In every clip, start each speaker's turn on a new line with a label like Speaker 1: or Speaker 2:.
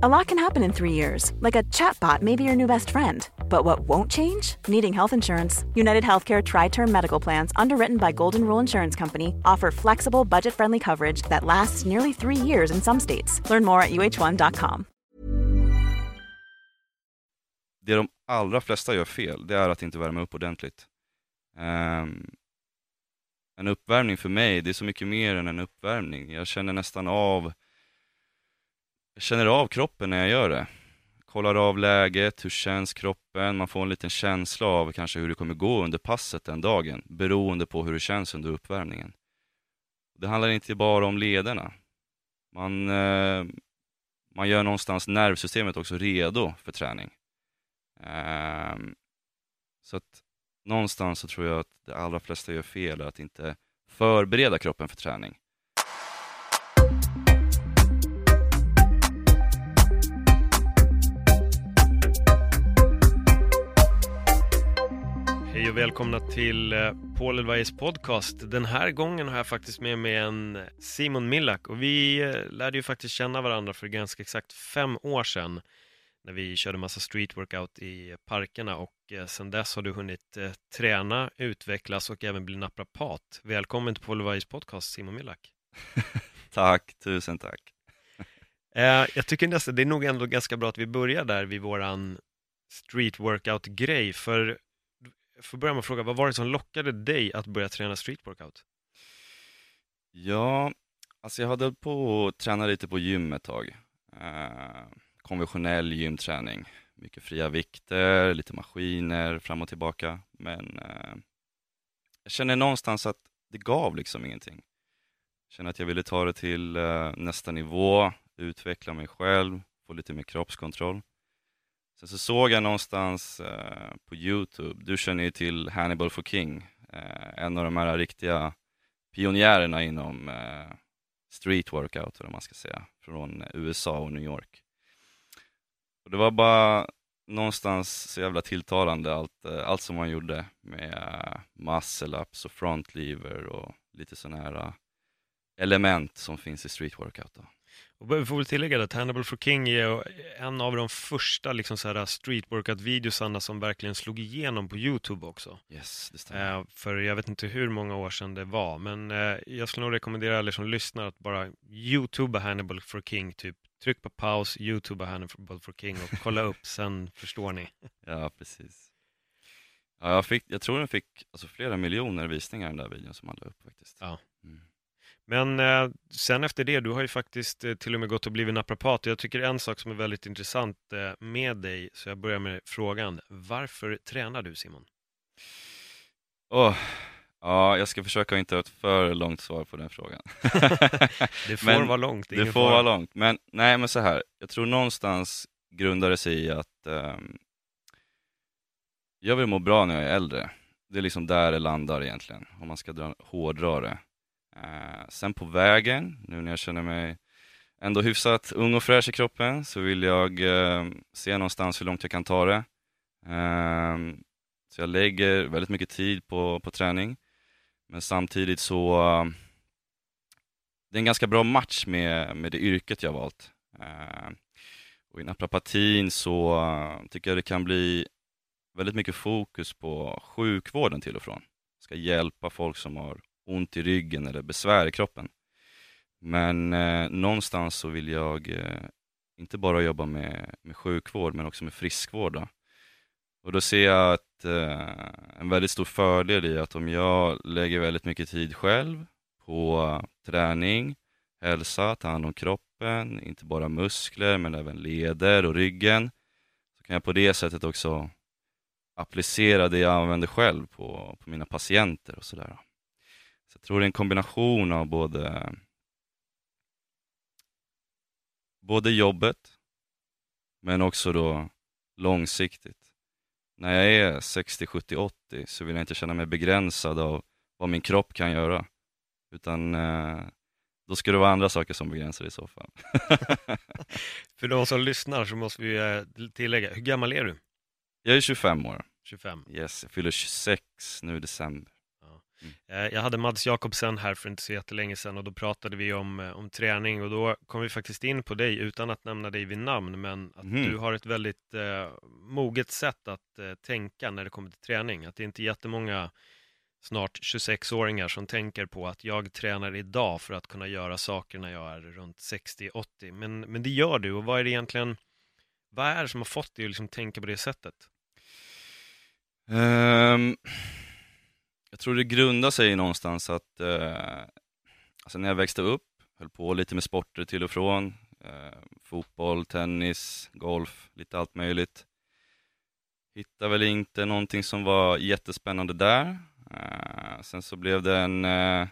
Speaker 1: A lot can happen in three years, like a chatbot may be your new best friend. But what won't change? Needing health insurance. United Healthcare Tri Term Medical Plans, underwritten by Golden Rule Insurance Company, offer flexible, budget friendly coverage that lasts nearly three years in some states. Learn more at uh1.com.
Speaker 2: Det de allra flesta gör fel, det är att inte värma upp ordentligt. Um, en uppvärmning för mig, det är så mycket mer än en uppvärmning. Jag känner nästan av jag känner av kroppen när jag gör det. Kollar av läget, hur känns kroppen? Man får en liten känsla av kanske hur det kommer gå under passet den dagen, beroende på hur det känns under uppvärmningen. Det handlar inte bara om lederna. Man, eh, man gör någonstans nervsystemet också redo för träning. Eh, så att någonstans så tror jag att de allra flesta gör fel, att inte förbereda kroppen för träning.
Speaker 3: Hej och välkomna till eh, Paul Elvais podcast. Den här gången har jag faktiskt med mig en Simon Millak och vi eh, lärde ju faktiskt känna varandra för ganska exakt fem år sedan när vi körde massa street workout i parkerna och eh, sedan dess har du hunnit träna, utvecklas och även bli naprapat. Välkommen till Paul Elvais podcast Simon Millak.
Speaker 2: tack, tusen tack.
Speaker 3: Jag tycker nästan det är nog ändå ganska bra att vi börjar där vid våran street workout-grej för jag får börja med att fråga, vad var det som lockade dig att börja träna street workout?
Speaker 2: Ja, alltså jag hade på att träna lite på gym ett tag. Eh, konventionell gymträning. Mycket fria vikter, lite maskiner fram och tillbaka. Men eh, jag känner någonstans att det gav liksom ingenting. Jag känner att jag ville ta det till eh, nästa nivå, utveckla mig själv, få lite mer kroppskontroll. Sen så såg jag någonstans eh, på Youtube, du känner ju till Hannibal for King, eh, en av de här riktiga pionjärerna inom eh, street workout, eller man ska säga, från USA och New York. Och det var bara någonstans så jävla tilltalande allt, eh, allt som han gjorde med eh, muscle ups och front lever och lite sådana här eh, element som finns i street workout. Då.
Speaker 3: Och vi får väl tillägga att Hannibal for King är en av de första liksom så här street workout-videosarna som verkligen slog igenom på YouTube också.
Speaker 2: Yes, det stämmer.
Speaker 3: Eh, för jag vet inte hur många år sedan det var, men eh, jag skulle nog rekommendera alla som lyssnar att bara YouTubea Hannibal for King, typ tryck på paus, YouTubea Hannibal for King och kolla upp, sen förstår ni.
Speaker 2: Ja, precis. Ja, jag, fick, jag tror den fick alltså, flera miljoner visningar den där videon som han la upp faktiskt.
Speaker 3: Ja. Mm. Men eh, sen efter det, du har ju faktiskt eh, till och med gått och blivit naprapat. Jag tycker en sak som är väldigt intressant eh, med dig, så jag börjar med frågan. Varför tränar du Simon?
Speaker 2: Oh, ja, jag ska försöka inte ha ett för långt svar på den frågan.
Speaker 3: det får men, vara långt.
Speaker 2: Det får fara. vara långt, men nej men så här. Jag tror någonstans grundar det sig i att um, jag vill må bra när jag är äldre. Det är liksom där det landar egentligen, om man ska dra, hårdra det. Eh, sen på vägen, nu när jag känner mig ändå hyfsat ung och fräsch i kroppen, så vill jag eh, se någonstans hur långt jag kan ta det. Eh, så jag lägger väldigt mycket tid på, på träning, men samtidigt så det är en ganska bra match med, med det yrket jag valt. Uh, och I naprapatin så uh, tycker jag det kan bli väldigt mycket fokus på sjukvården till och från. Ska hjälpa folk som har ont i ryggen eller besvär i kroppen. Men eh, någonstans så vill jag eh, inte bara jobba med, med sjukvård men också med friskvård. Då. Och då ser jag att, eh, en väldigt stor fördel i att om jag lägger väldigt mycket tid själv på eh, träning, hälsa, ta hand om kroppen, inte bara muskler men även leder och ryggen, så kan jag på det sättet också applicera det jag använder själv på, på mina patienter och sådär. Så jag tror det är en kombination av både, både jobbet, men också då långsiktigt. När jag är 60, 70, 80 så vill jag inte känna mig begränsad av vad min kropp kan göra. Utan eh, då ska det vara andra saker som begränsar i så fall.
Speaker 3: För de som lyssnar så måste vi eh, tillägga, hur gammal är du?
Speaker 2: Jag är 25 år.
Speaker 3: 25?
Speaker 2: Yes, jag fyller 26 nu i december.
Speaker 3: Mm. Jag hade Mads Jakobsen här för inte så jättelänge sedan och då pratade vi om, om träning och då kom vi faktiskt in på dig utan att nämna dig vid namn, men att mm. du har ett väldigt eh, moget sätt att eh, tänka när det kommer till träning. Att det är inte jättemånga snart 26-åringar som tänker på att jag tränar idag för att kunna göra saker när jag är runt 60-80. Men, men det gör du och vad är det egentligen, vad är det som har fått dig att liksom tänka på det sättet?
Speaker 2: Um, jag tror det grundar sig någonstans att eh, alltså när jag växte upp, höll på lite med sporter till och från, eh, fotboll, tennis, golf, lite allt möjligt. Hittade väl inte någonting som var jättespännande där. Eh, sen så blev det en, eh,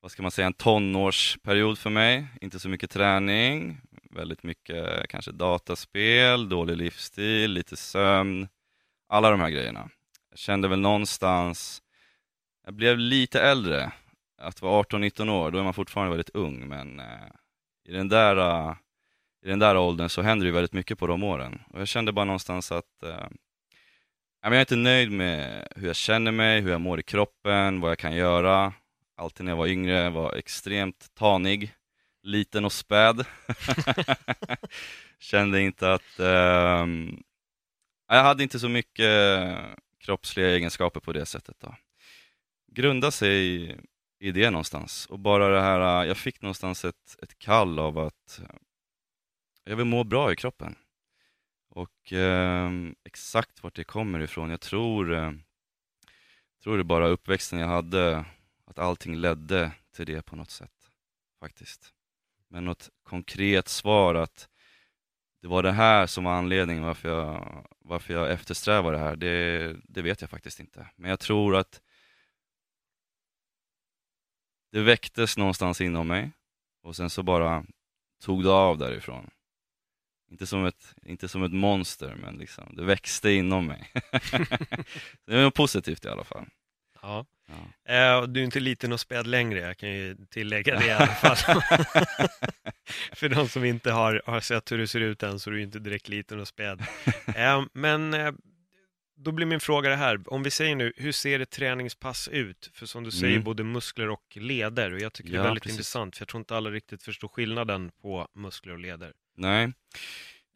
Speaker 2: vad ska man säga, en tonårsperiod för mig. Inte så mycket träning, väldigt mycket kanske dataspel, dålig livsstil, lite sömn, alla de här grejerna. Jag kände väl någonstans, jag blev lite äldre, att vara 18-19 år, då är man fortfarande väldigt ung, men eh, i den där eh, i den där åldern så händer det väldigt mycket på de åren. Och jag kände bara någonstans att eh, jag är inte nöjd med hur jag känner mig, hur jag mår i kroppen, vad jag kan göra. Alltid när jag var yngre var extremt tanig, liten och späd. Kände inte att... Eh, jag hade inte så mycket kroppsliga egenskaper på det sättet. Då. Grunda sig i, i det någonstans. Och bara det här, äh, jag fick någonstans ett, ett kall av att äh, jag vill må bra i kroppen. Och eh, exakt vart det kommer ifrån, jag tror, eh, tror det bara uppväxten jag hade, att allting ledde till det på något sätt, faktiskt. Men något konkret svar att det var det här som var anledningen varför jag, varför jag eftersträvar det här, det, det vet jag faktiskt inte. Men jag tror att det väcktes någonstans inom mig och sen så bara tog det av därifrån. Inte som ett, inte som ett monster, men liksom, det växte inom mig. det var positivt i alla fall.
Speaker 3: Ja. ja. Eh, du är inte liten och späd längre, jag kan ju tillägga det i alla fall. För de som inte har, har sett hur du ser ut än så är du inte direkt liten och späd. Eh, men eh, då blir min fråga det här, om vi säger nu, hur ser ett träningspass ut? För som du säger, mm. både muskler och leder. Och jag tycker ja, det är väldigt precis. intressant, för jag tror inte alla riktigt förstår skillnaden på muskler och leder.
Speaker 2: Nej.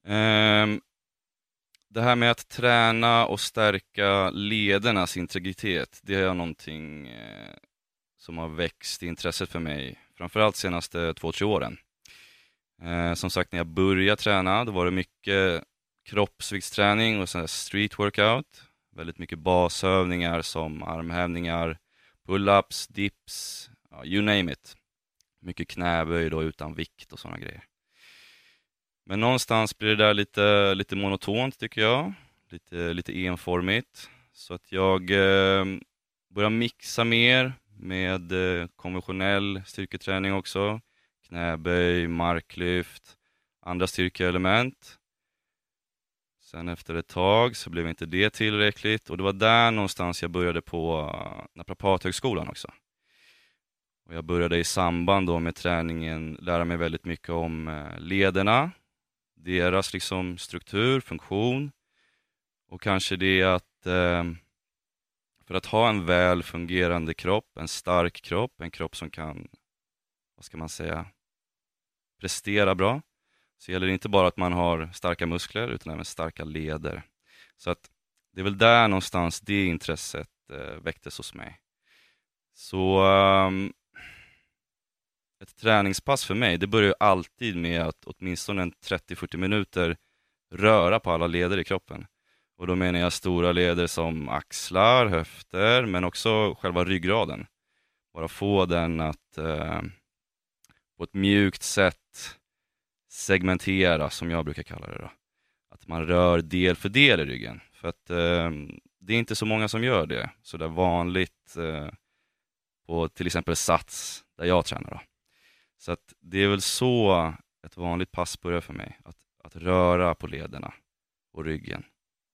Speaker 2: Um, det här med att träna och stärka ledernas integritet, det är någonting eh, som har växt i intresset för mig, framförallt senaste två, tre åren. Eh, som sagt, när jag började träna, då var det mycket kroppsviktsträning och street workout. Väldigt mycket basövningar som armhävningar, pull-ups, dips, ja, you name it. Mycket knäböj då utan vikt och sådana grejer. Men någonstans blir det där lite, lite monotont tycker jag. Lite, lite enformigt. Så att jag eh, börjar mixa mer med eh, konventionell styrketräning också. Knäböj, marklyft, andra styrkeelement. Sen efter ett tag så blev inte det tillräckligt och det var där någonstans jag började på eh, Naprapathögskolan också. Och jag började i samband då med träningen lära mig väldigt mycket om eh, lederna, deras liksom struktur, funktion och kanske det att eh, för att ha en väl fungerande kropp, en stark kropp, en kropp som kan, vad ska man säga, prestera bra, så gäller det inte bara att man har starka muskler utan även starka leder. Så att det är väl där någonstans det intresset eh, väcktes hos mig. Så um, ett träningspass för mig, det börjar alltid med att åtminstone 30-40 minuter röra på alla leder i kroppen. Och då menar jag stora leder som axlar, höfter, men också själva ryggraden. Bara få den att eh, på ett mjukt sätt segmentera, som jag brukar kalla det. Då. Att man rör del för del i ryggen. För att eh, det är inte så många som gör det så där vanligt eh, på till exempel Sats, där jag tränar. Då. Så att det är väl så ett vanligt pass börjar för mig, att, att röra på lederna och ryggen.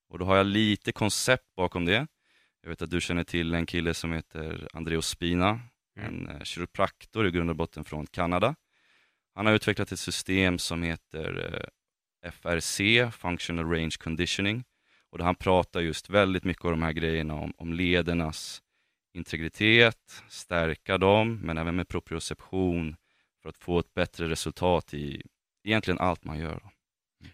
Speaker 2: Och då har jag lite koncept bakom det. Jag vet att du känner till en kille som heter Andreo Spina, mm. en eh, kiropraktor i grund och botten från Kanada. Han har utvecklat ett system som heter eh, FRC, Functional Range Conditioning, och där han pratar just väldigt mycket om de här grejerna om, om ledernas integritet, stärka dem, men även med proprioception för att få ett bättre resultat i egentligen allt man gör.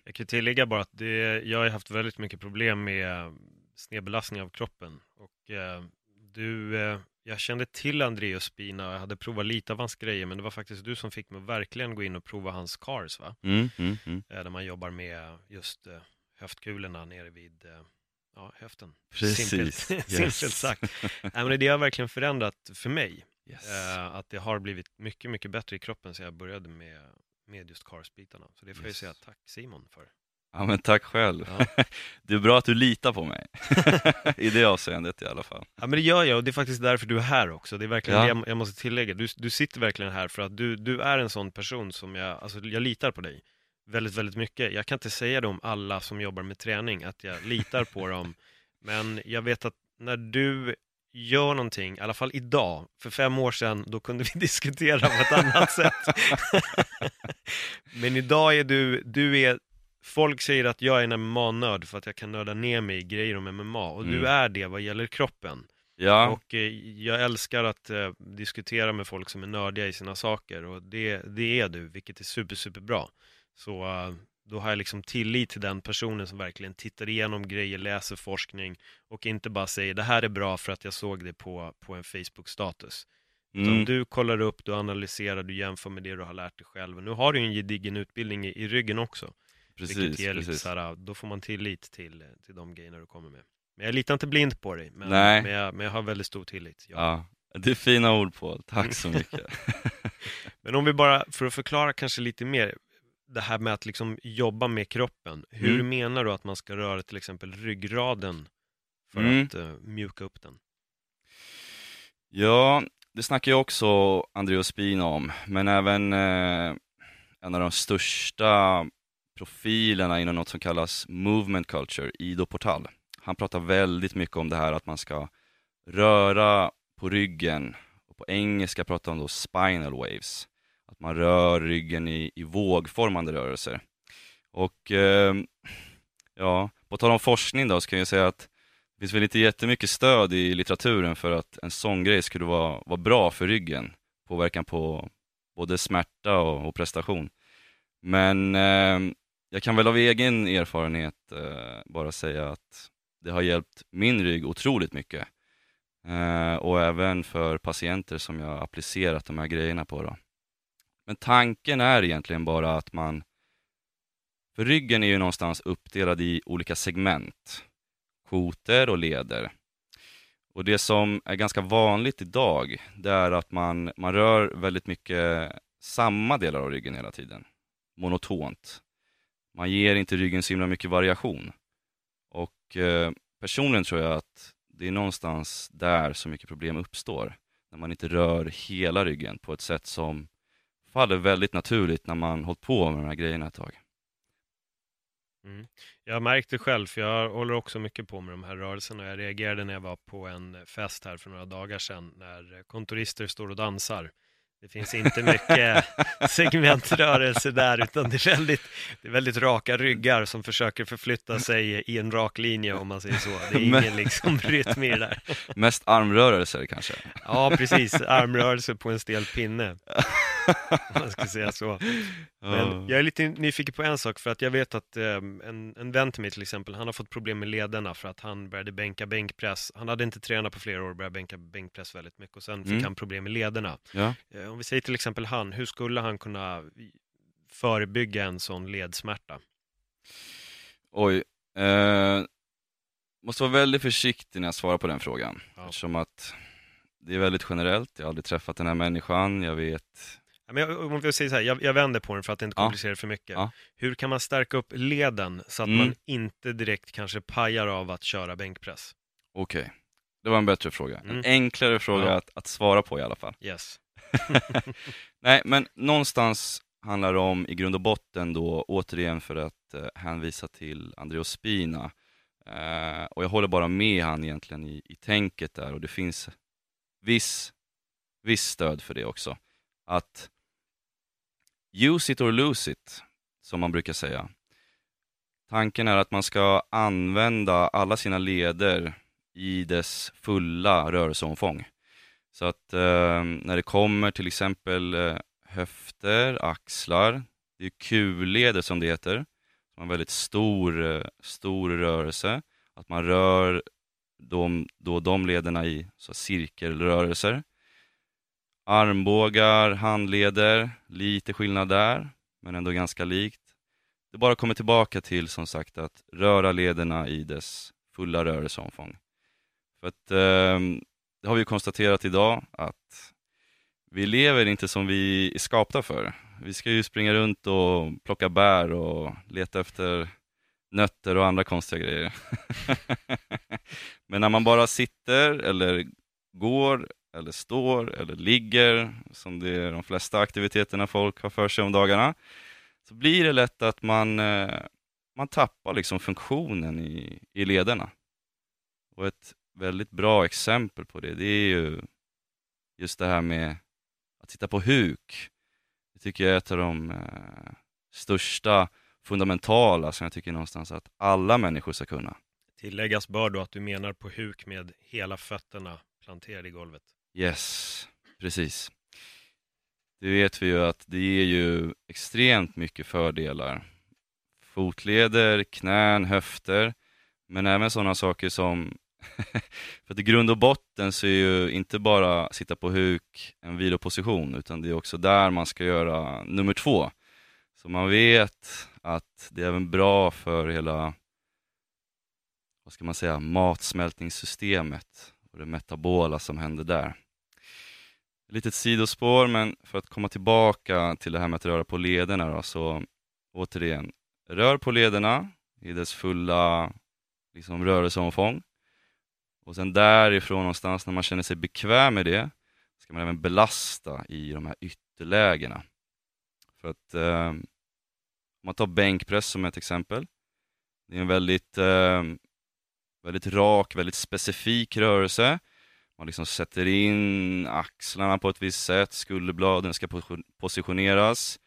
Speaker 3: Jag kan tillägga bara att det, jag har haft väldigt mycket problem med snedbelastning av kroppen och eh, du, eh, jag kände till Andreas Spina, jag hade provat lite av hans grejer, men det var faktiskt du som fick mig att verkligen gå in och prova hans cars, va?
Speaker 2: Mm, mm, mm.
Speaker 3: Eh, där man jobbar med just eh, höftkulorna nere vid eh, ja, höften.
Speaker 2: Precis,
Speaker 3: Simpelt,
Speaker 2: yes.
Speaker 3: simpelt sagt. Men det har verkligen förändrat för mig.
Speaker 2: Yes.
Speaker 3: Eh, att det har blivit mycket, mycket bättre i kroppen sen jag började med, med just cars-bitarna. Så det får jag
Speaker 2: Yes.
Speaker 3: säga tack Simon för.
Speaker 2: Ja men tack själv.
Speaker 3: Ja.
Speaker 2: Det är bra att du litar på mig. I det avseendet i alla fall.
Speaker 3: Ja men det gör jag och det är faktiskt därför du är här också. Det är verkligen
Speaker 2: Ja.
Speaker 3: det jag, jag måste tillägga. Du, du sitter verkligen här för att du, du är en sån person som jag, alltså jag litar på dig väldigt, väldigt mycket. Jag kan inte säga det om alla som jobbar med träning, att jag litar på dem. Men jag vet att när du gör någonting, i alla fall idag, för fem år sedan, då kunde vi diskutera på ett annat sätt. Men idag är du, du är, folk säger att jag är en MMA-nörd för att jag kan nörda ner mig i grejer om MMA och du
Speaker 2: Mm.
Speaker 3: är det vad gäller kroppen.
Speaker 2: Ja,
Speaker 3: Och eh, jag älskar att eh, diskutera med folk som är nördiga i sina saker och det, det är du, vilket är super, super bra. Så eh, då har jag liksom tillit till den personen som verkligen tittar igenom grejer, läser forskning och inte bara säger det här är bra för att jag såg det på, på en Facebook-status. Utan
Speaker 2: mm,
Speaker 3: du kollar upp, du analyserar, du jämför med det du har lärt dig själv. Nu har du en gedigen utbildning i, i ryggen också. Vilket
Speaker 2: precis.
Speaker 3: ger lite
Speaker 2: precis.
Speaker 3: så här, då får man tillit till, till de grejerna du kommer med. Men jag litar inte blind på dig, men,
Speaker 2: Nej.
Speaker 3: men, jag, men jag har väldigt stor tillit. Ja.
Speaker 2: Ja, det är fina ord Paul. Tack så mycket.
Speaker 3: Men om vi bara, för att förklara kanske lite mer, det här med att liksom jobba med kroppen. Hur
Speaker 2: Mm.
Speaker 3: menar du att man ska röra till exempel ryggraden för
Speaker 2: Mm.
Speaker 3: att uh, mjuka upp den?
Speaker 2: Ja, det snackar ju också Andreas Spina om, men även eh, en av de största profilerna inom något som kallas movement culture, Ido Portal. Han pratar väldigt mycket om det här att man ska röra på ryggen, och på engelska pratar han då spinal waves, att man rör ryggen i, i vågformande rörelser. Och eh, ja, på tal om forskning då, så kan jag säga att det finns väl inte jättemycket stöd i litteraturen för att en sån grej skulle vara, vara bra för ryggen. Påverkan på både smärta och, och prestation. Men eh, jag kan väl av egen erfarenhet eh, bara säga att det har hjälpt min rygg otroligt mycket. Eh, och även för patienter som jag har applicerat de här grejerna på. Då. Men tanken är egentligen bara att man, för ryggen är ju någonstans uppdelad i olika segment Koter och leder. Och det som är ganska vanligt idag, det är att man, man rör väldigt mycket samma delar av ryggen hela tiden. Monotont. Man ger inte ryggen så himla mycket variation. Och eh, personligen tror jag att det är någonstans där så mycket problem uppstår. När man inte rör hela ryggen på ett sätt som faller väldigt naturligt när man hållit på med de här grejerna ett tag.
Speaker 3: Mm. Jag har märkt det själv, för jag håller också mycket på med de här rörelserna. Jag reagerade när jag var på en fest här för några dagar sedan, när kontorister står och dansar. Det finns inte mycket segmentrörelse där, utan det är, väldigt, det är väldigt raka ryggar som försöker förflytta sig i en rak linje, om man säger så. Det är ingen liksom rytm i det där.
Speaker 2: Mest armrörelser kanske?
Speaker 3: Ja, precis. Armrörelse på en stel pinne. Man ska säga så. Men jag är lite nyfiken på en sak, för att jag vet att eh, en, en vän till mig till exempel, han har fått problem med lederna för att han började bänka bänkpress. Han hade inte tränat på flera år och började bänka bänkpress väldigt mycket och sen fick
Speaker 2: Mm.
Speaker 3: han problem med lederna.
Speaker 2: Ja.
Speaker 3: Eh, om vi säger till exempel han, hur skulle han kunna förebygga en sån ledsmärta?
Speaker 2: Oj. Eh, måste vara väldigt försiktig när jag svarar på den frågan.
Speaker 3: Ja.
Speaker 2: Eftersom att det är väldigt generellt. Jag har aldrig träffat den här människan. Jag vet...
Speaker 3: Ja, Men jag, om vi säger så här, jag, jag vänder på den för att inte
Speaker 2: Ja.
Speaker 3: komplicera det för mycket.
Speaker 2: Ja.
Speaker 3: Hur kan man stärka upp leden så att
Speaker 2: Mm.
Speaker 3: man inte direkt kanske pajar av att köra bänkpress?
Speaker 2: Okej. Det var en bättre fråga.
Speaker 3: Mm.
Speaker 2: En enklare fråga
Speaker 3: Ja.
Speaker 2: att, att svara på i alla fall.
Speaker 3: Yes.
Speaker 2: Nej, men någonstans handlar det om i grund och botten då, återigen för att eh, hänvisa till Andreas Spina. Eh, och jag håller bara med han egentligen i, i tänket där och det finns viss, viss stöd för det också. Att use it or lose it, som man brukar säga. Tanken är att man ska använda alla sina leder i dess fulla rörelseomfång. Så att eh, när det kommer till exempel eh, höfter, axlar, det är kulleder som det heter, som har väldigt stor, eh, stor rörelse, att man rör de, då de lederna i så cirkelrörelser. Armbågar, handleder, lite skillnad där, men ändå ganska likt. Det bara kommer tillbaka till som sagt att röra lederna i dess fulla rörelseomfång. För att eh, det har vi konstaterat idag att vi lever inte som vi är skapta för. Vi ska ju springa runt och plocka bär och leta efter nötter och andra konstiga grejer. Men när man bara sitter eller går eller står eller ligger, som det är de flesta aktiviteterna folk har för sig om dagarna, så blir det lätt att man, eh, man tappar liksom funktionen i, i lederna. Och ett väldigt bra exempel på det, det är ju just det här med att sitta på huk. Det tycker jag är ett av de eh, största fundamentala som jag tycker någonstans att alla människor ska kunna.
Speaker 3: Tilläggas bör då att du menar på huk med hela fötterna planterade i golvet.
Speaker 2: Yes, precis. Det vet vi ju att det ger ju extremt mycket fördelar. Fotleder, knän, höfter, men även sådana saker som för att i grund och botten så är ju inte bara sitta på huk en viloposition, utan det är också där man ska göra nummer två. Så man vet att det är även bra för hela, vad ska man säga, matsmältningssystemet och det metabola som händer där. Litet sidospår, men för att komma tillbaka till det här med att röra på lederna då, så återigen, rör på lederna i dess fulla liksom, rörelseomfång. Och sen därifrån någonstans, när man känner sig bekväm med det, ska man även belasta i de här ytterlägena. För att eh, om man tar bänkpress som ett exempel, det är en väldigt, eh, väldigt rak, väldigt specifik rörelse. Man liksom sätter in axlarna på ett visst sätt, skulderbladen ska positioneras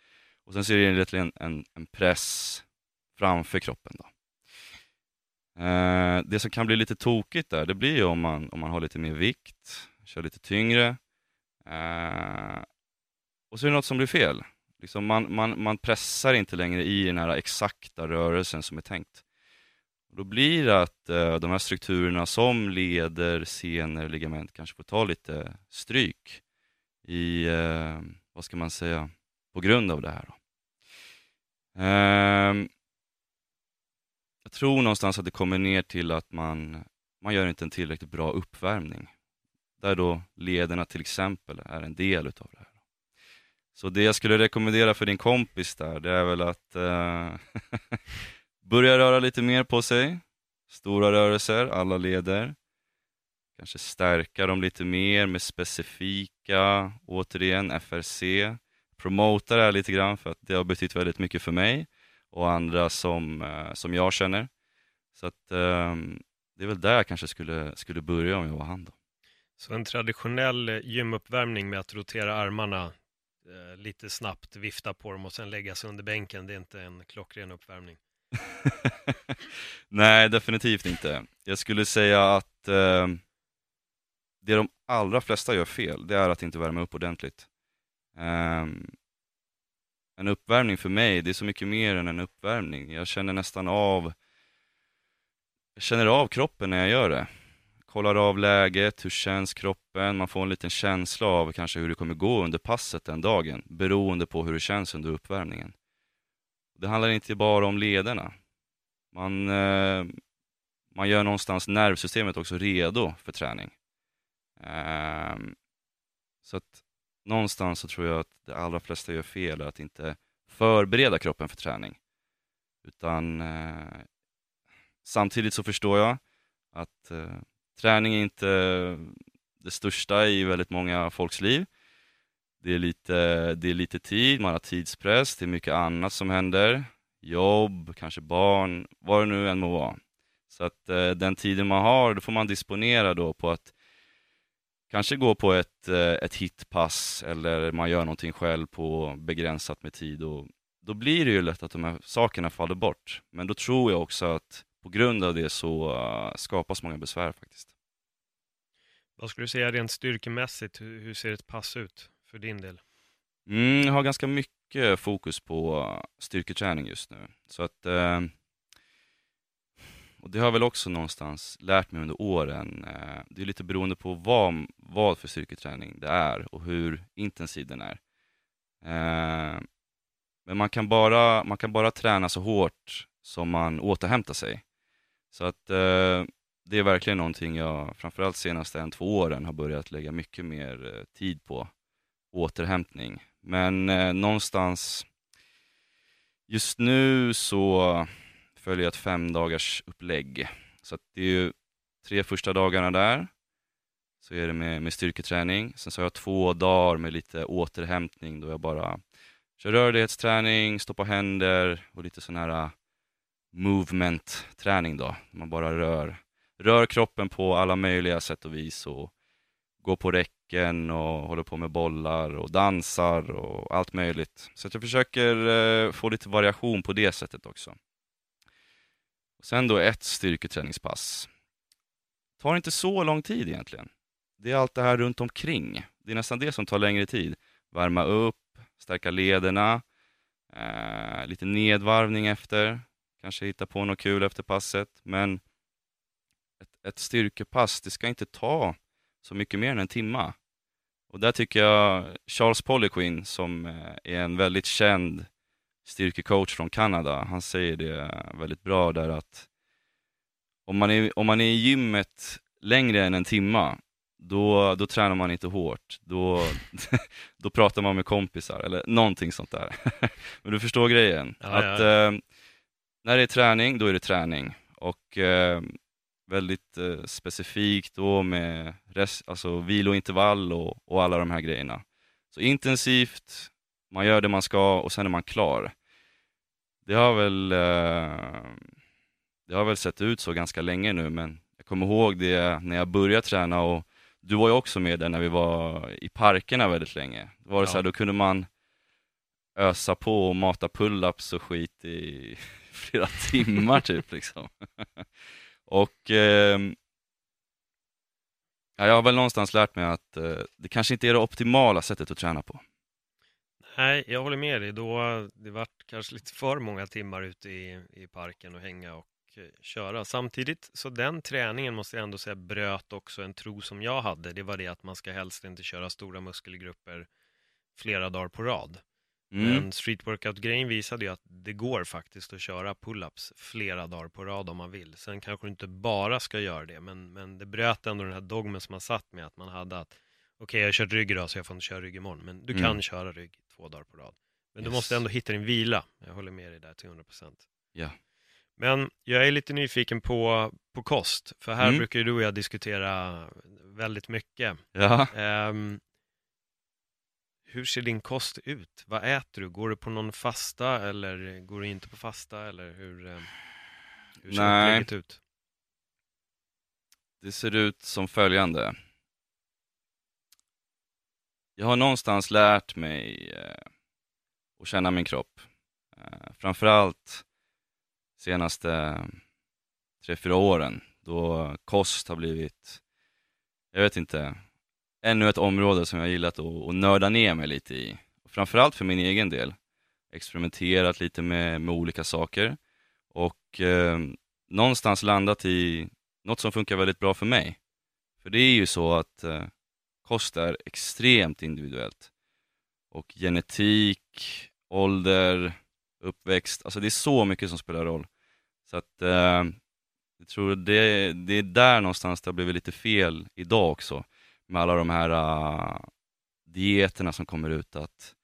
Speaker 2: och sen så är det egentligen en, en press framför kroppen. Då. Eh, det som kan bli lite tokigt där, det blir ju om man, om man har lite mer vikt, kör lite tyngre. Eh, och så är det något som blir fel. Liksom man, man, man pressar inte längre i den här exakta rörelsen som är tänkt. Då blir det att eh, de här strukturerna som leder, senor, ligament kanske får ta lite stryk i, eh, vad ska man säga, på grund av det här. Då. Eh, jag tror någonstans att det kommer ner till att man, man gör inte en tillräckligt bra uppvärmning. Där då lederna till exempel är en del utav det här. Så det jag skulle rekommendera för din kompis där, det är väl att eh, börja röra lite mer på sig. Stora rörelser, alla leder. Kanske stärka dem lite mer med specifika, återigen FRC. Promota det här lite grann för att det har betytt väldigt mycket för mig och andra som, eh, som jag känner. Så att ehm, det är väl där jag kanske skulle, skulle börja om jag var han då.
Speaker 3: Så en traditionell eh, gymuppvärmning med att rotera armarna eh, lite snabbt, vifta på dem och sen lägga sig under bänken, det är inte en klockren uppvärmning?
Speaker 2: Nej, definitivt inte. Jag skulle säga att eh, det de allra flesta gör fel, det är att inte värma upp ordentligt. Eh, en uppvärmning för mig, det är så mycket mer än en uppvärmning. Jag känner nästan av jag känner av kroppen när jag gör det. Kollar av läget, hur känns kroppen? Man får en liten känsla av kanske hur det kommer gå under passet den dagen, beroende på hur det känns under uppvärmningen. Det handlar inte bara om lederna. Man, eh, man gör någonstans nervsystemet också redo för träning. Eh, så att någonstans så tror jag att de allra flesta gör fel att inte förbereda kroppen för träning. Utan eh, samtidigt så förstår jag att eh, träning är inte det största i väldigt många folks liv. Det är, lite, det är lite tid, man har tidspress, det är mycket annat som händer. Jobb, kanske barn, vad det nu än må vara. Så att eh, den tiden man har, då får man disponera då på att kanske gå på ett, eh, ett hitpass eller man gör någonting själv på begränsat med tid och då blir det ju lätt att de här sakerna faller bort. Men då tror jag också att på grund av det så uh, skapas många besvär faktiskt.
Speaker 3: Vad skulle du säga rent styrkemässigt, hur, hur ser ett pass ut för din del?
Speaker 2: Mm, jag har ganska mycket fokus på styrketräning just nu. Så att, eh, och det har jag väl också någonstans lärt mig under åren. Eh, det är lite beroende på vad, vad för styrketräning det är och hur intensiv den är. Eh, men man kan, bara, man kan bara träna så hårt som man återhämtar sig. Så att eh, det är verkligen någonting jag, framförallt senaste en, två åren, har börjat lägga mycket mer eh, tid på. Återhämtning. Men eh, någonstans, just nu så följer jag ett fem dagars upplägg. Så det är ju tre första dagarna där, så är det med, med styrketräning. Sen så har jag två dagar med lite återhämtning då jag bara kör rörlighetsträning, stoppa händer och lite sån här eh, movement-träning då. Man bara rör, rör kroppen på alla möjliga sätt och vis och går på räcken och håller på med bollar och dansar och allt möjligt. Så jag försöker eh, få lite variation på det sättet också. Sen då ett styrketräningspass. Tar inte så lång tid egentligen. Det är allt det här runt omkring. Det är nästan det som tar längre tid. Värma upp, stärka lederna, eh, lite nedvarvning efter, kanske hitta på något kul efter passet. Men ett, ett styrkepass, det ska inte ta så mycket mer än en timma. Och där tycker jag Charles Poliquin, som eh, är en väldigt känd styrkecoach från Kanada, han säger det väldigt bra där att om man är, om man är i gymmet längre än en timma, då, då tränar man inte hårt. Då, då pratar man med kompisar eller någonting sånt där. Men du förstår grejen.
Speaker 3: Ja,
Speaker 2: att
Speaker 3: ja.
Speaker 2: Eh, När det är träning, då är det träning. Och eh, väldigt eh, specifikt då med rest, alltså vilointervall och, och alla de här grejerna. Så intensivt, man gör det man ska och sen är man klar. Det har väl, eh, det har väl sett ut så ganska länge nu, men jag kommer ihåg det när jag började träna och du var ju också med där när vi var i parkerna väldigt länge. Då var det
Speaker 3: Ja.
Speaker 2: så här, då kunde man ösa på och mata pull-ups och skit i flera timmar typ liksom. och eh, jag har väl någonstans lärt mig att eh, det kanske inte är det optimala sättet att träna på.
Speaker 3: Nej, jag håller med dig. Då det vart kanske lite för många timmar ute i, i parken och hänga och eh, köra. Samtidigt så den träningen måste jag ändå säga bröt också en tro som jag hade. Det var det att man ska helst inte köra stora muskelgrupper flera dagar på rad.
Speaker 2: Mm.
Speaker 3: Men street workout-grejen visade ju att det går faktiskt att köra pull-ups flera dagar på rad om man vill. Sen kanske du inte bara ska göra det, men, men det bröt ändå den här dogmen som man satt med att man hade att okej, jag har kört rygg idag så jag får inte köra rygg imorgon, men du
Speaker 2: Mm.
Speaker 3: kan köra rygg två dagar på rad. Men du
Speaker 2: Yes.
Speaker 3: måste ändå hitta din vila. Jag håller med dig där till 100%.
Speaker 2: Ja.
Speaker 3: Men jag är lite nyfiken på, på kost, för här
Speaker 2: Mm.
Speaker 3: brukar ju du och jag diskutera väldigt mycket.
Speaker 2: Ja.
Speaker 3: Ehm, hur ser din kost ut? Vad äter du? Går du på någon fasta eller går du inte på fasta? Eller hur, eh, hur ser
Speaker 2: Nej.
Speaker 3: upplägget ut?
Speaker 2: Det ser ut som följande. Jag har någonstans lärt mig eh, att känna min kropp. Eh, framförallt senaste tre, fyra åren då kost har blivit, jag vet inte, ännu ett område som jag gillat att, att nörda ner mig lite i. Framförallt för min egen del. Experimenterat lite med, med olika saker och eh, någonstans landat i något som funkar väldigt bra för mig. För det är ju så att eh, kost är extremt individuellt. Och genetik, ålder, uppväxt, alltså det är så mycket som spelar roll. Så att eh, jag tror det, det är där någonstans det har blivit lite fel idag också. Med alla de här uh, dieterna som kommer ut att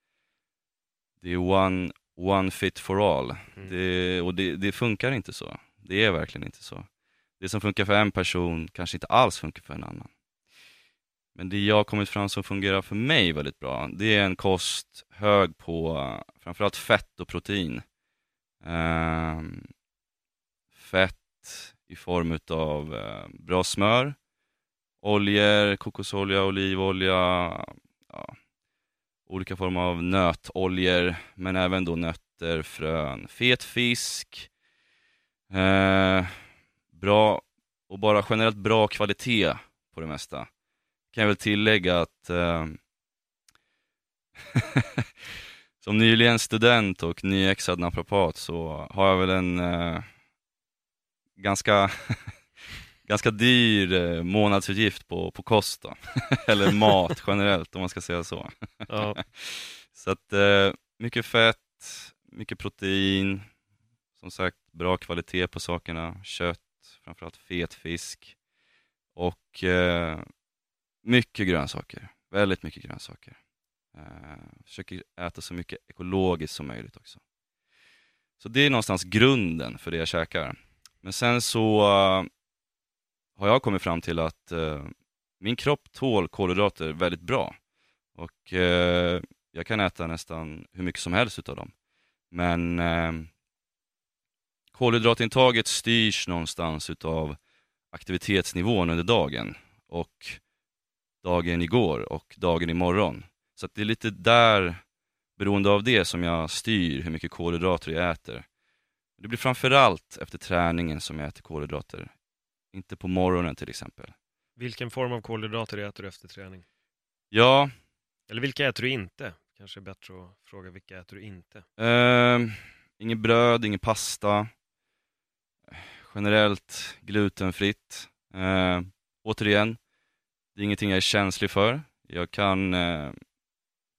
Speaker 2: det är one, one fit for all.
Speaker 3: Mm.
Speaker 2: Det, och det, det funkar inte så. Det är verkligen inte så. Det som funkar för en person kanske inte alls funkar för en annan. Men det jag har kommit fram som fungerar för mig väldigt bra, det är en kost hög på eh, framförallt fett och protein. Ehm, fett i form av eh, bra smör, oljor, kokosolja, olivolja, ja, olika former av nötoljor, men även då nötter, frön, fet fisk, eh, bra och bara generellt bra kvalitet på det mesta. kan jag väl tillägga att eh, som nyligen student och nyexad naprapat så har jag väl en eh, ganska, ganska dyr eh, månadsutgift på, på kost då. Eller mat generellt om man ska säga så.
Speaker 3: Ja.
Speaker 2: så att eh, mycket fett, mycket protein, som sagt bra kvalitet på sakerna, kött, framförallt fet fisk och eh, mycket grönsaker, väldigt mycket grönsaker. Eh, försöker äta så mycket ekologiskt som möjligt också. Så det är någonstans grunden för det jag käkar. Men sen så har jag kommit fram till att eh, min kropp tål kolhydrater väldigt bra. Och eh, jag kan äta nästan hur mycket som helst utav dem. Men eh, kolhydratintaget styrs någonstans utav aktivitetsnivån under dagen och dagen igår och dagen imorgon. Så det är lite där, beroende av det, som jag styr hur mycket kolhydrater jag äter. Det blir framförallt efter träningen som jag äter kolhydrater. Inte på morgonen till exempel.
Speaker 3: Vilken form av kolhydrater äter du efter träning?
Speaker 2: Ja.
Speaker 3: Eller vilka äter du inte? Kanske är bättre att fråga vilka äter du inte?
Speaker 2: Eh, inget bröd, ingen pasta. Generellt glutenfritt. Eh, återigen, det är ingenting jag är känslig för. Jag kan eh,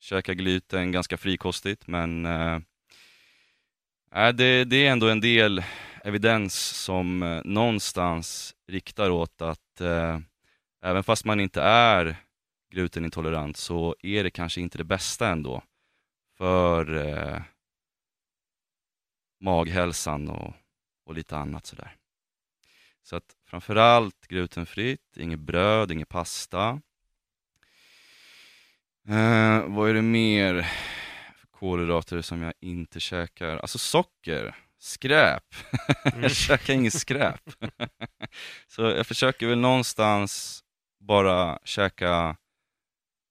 Speaker 2: käka gluten ganska frikostigt men Äh, det, det är ändå en del evidens som eh, någonstans riktar åt att eh, även fast man inte är glutenintolerant så är det kanske inte det bästa ändå för eh, maghälsan och, och lite annat sådär. Så att framförallt glutenfritt, inget bröd, inget pasta. Eh, vad är det mer kolhydrater som jag inte käkar? Alltså socker, skräp.
Speaker 3: Mm.
Speaker 2: jag käkar inget skräp. Så jag försöker väl någonstans bara käka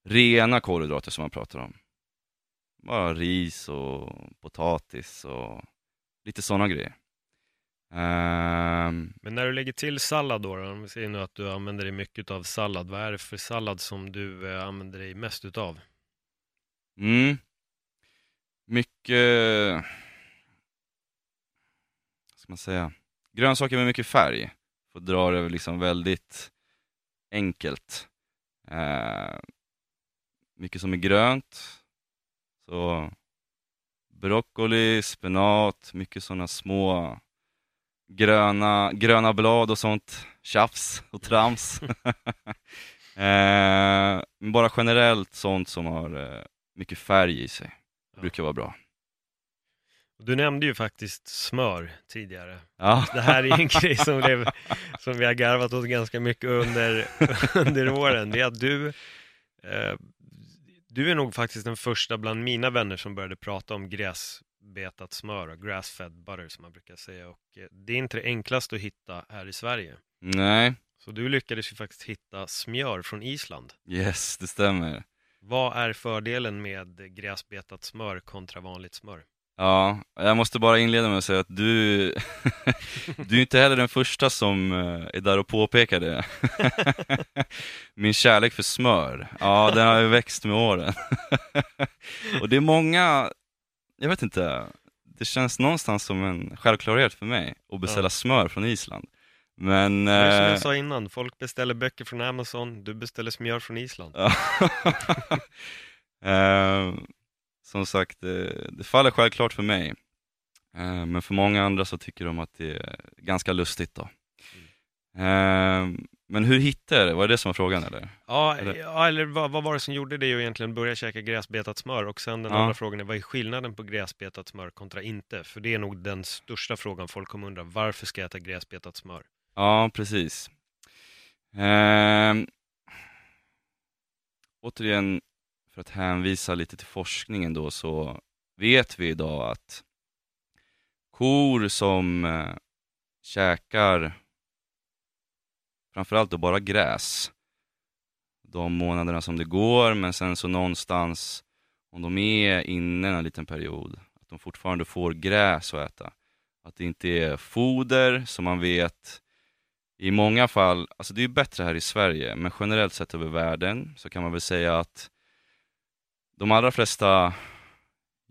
Speaker 2: rena kolhydrater som man pratar om. Bara ris och potatis och lite sådana grejer. Um,
Speaker 3: Men när du lägger till sallad då, då, om vi säger nu att du använder dig mycket av sallad, vad är det för sallad som du eh, använder dig mest utav?
Speaker 2: Mm. Mycket, vad ska man säga, grönsaker med mycket färg. Får dra det liksom väldigt enkelt. Eh, mycket som är grönt. Så broccoli, spenat, mycket sådana små gröna, gröna blad och sånt tjafs och trams. eh, bara generellt sånt som har eh, mycket färg i sig. Det brukar vara bra.
Speaker 3: Du nämnde ju faktiskt smör tidigare.
Speaker 2: Ja.
Speaker 3: Det här är en grej som, blev, som vi har garvat åt ganska mycket under, under åren. Det är att du, eh, du är nog faktiskt den första bland mina vänner som började prata om gräsbetat smör och grass-fed butter som man brukar säga. Och eh, det är inte det enklaste att hitta här i Sverige.
Speaker 2: Nej,
Speaker 3: Så du lyckades ju faktiskt hitta smör från Island.
Speaker 2: yes, det stämmer.
Speaker 3: Vad är fördelen med gräsbetat smör kontra vanligt smör?
Speaker 2: Ja, jag måste bara inleda med att säga att du, du är inte heller den första som eh, är där och påpekar det. Min kärlek för smör, ja den har ju växt med åren. Och det är många, jag vet inte, det känns någonstans som en självklarhet för mig att beställa
Speaker 3: Ja.
Speaker 2: smör från Island. Men...
Speaker 3: Det är som
Speaker 2: eh,
Speaker 3: jag sa innan, folk beställer böcker från Amazon, du beställer smör från Island.
Speaker 2: Eh, som sagt, det, faller självklart för mig. Eh, men för många andra så tycker de att det är ganska lustigt då. Eh, men hur hittade jag det? Var det det som var frågan eller?
Speaker 3: Ja,
Speaker 2: Eller-
Speaker 3: ja, eller vad, vad var det som gjorde det att egentligen börja käka gräsbetat smör? Och sen den
Speaker 2: Ja.
Speaker 3: andra frågan är, vad är skillnaden på gräsbetat smör kontra inte? För det är nog den största frågan folk kommer undra, varför ska jag äta gräsbetat smör?
Speaker 2: Ja, precis. Eh, återigen, för att hänvisa lite till forskningen då, så vet vi idag att kor som eh, käkar framförallt då bara gräs, de månaderna som det går, men sen så någonstans, om de är inne en liten period, att de fortfarande får gräs att äta. Att det inte är foder som man vet i många fall, alltså det är bättre här i Sverige, men generellt sett över världen så kan man väl säga att de allra flesta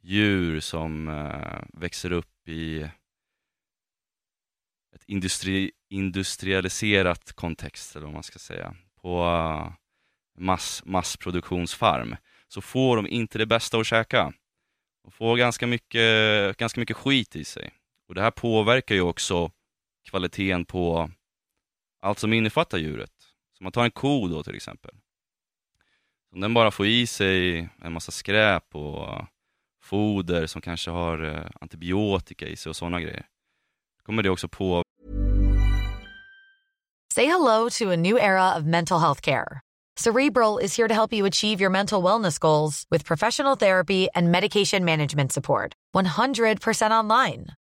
Speaker 2: djur som eh, växer upp i ett industri, industrialiserat kontext, eller vad man ska säga, på eh, mass, massproduktionsfarm, så får de inte det bästa att käka. De får ganska mycket, ganska mycket skit i sig. Och det här påverkar ju också kvaliteten på allt som innefattar djuret. Så man tar en ko då till exempel. Om den bara får i sig en massa skräp och foder som kanske har eh, antibiotika i sig och sådana grejer. Då kommer det också på
Speaker 4: Say hello to a new era of mental health care. Cerebral is here to help you achieve your mental wellness goals with professional therapy and medication management support. 100% online.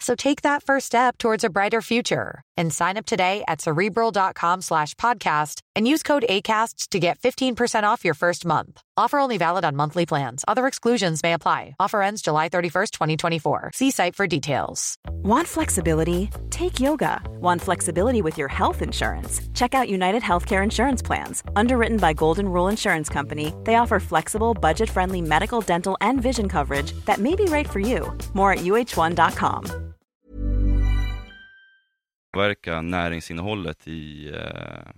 Speaker 4: So take that first step towards a brighter future and sign up today at cerebral.com slash podcast and use code ACasts to get 15% off your first month. Offer only valid on monthly plans. Other exclusions may apply. Offer ends July 31st, 2024. See site for details.
Speaker 1: Want flexibility? Take yoga. Want flexibility with your health insurance? Check out United Healthcare Insurance Plans. Underwritten by Golden Rule Insurance Company, they offer flexible, budget friendly medical, dental, and vision coverage that may be right for you. More at uh1.com.
Speaker 2: påverka näringsinnehållet i, eh,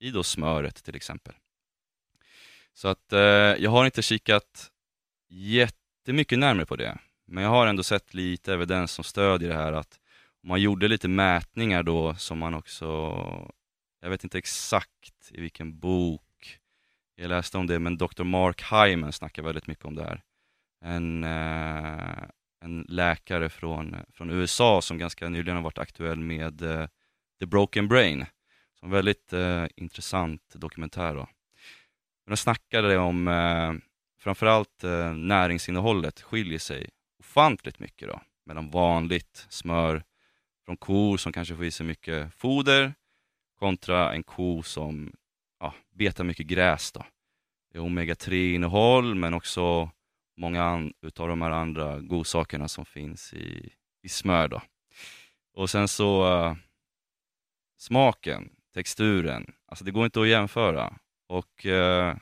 Speaker 2: i då smöret till exempel. Så att eh, jag har inte kikat jättemycket närmare på det, men jag har ändå sett lite evidens som stödjer det här att om man gjorde lite mätningar då som man också, jag vet inte exakt i vilken bok jag läste om det, men Dr. Mark Hyman snackar väldigt mycket om det här. En, eh, en läkare från, från USA som ganska nyligen har varit aktuell med uh, The Broken Brain. Som väldigt uh, intressant dokumentär. Då. Men de snackade om uh, framförallt uh, näringsinnehållet skiljer sig ofantligt mycket då, mellan vanligt smör från kor som kanske får i sig mycket foder kontra en ko som ja, betar mycket gräs. Då. Det är omega-3-innehåll men också många utav de här andra godsakerna som finns i, i smör. Då. Och sen så uh, smaken, texturen, alltså det går inte att jämföra. Och uh,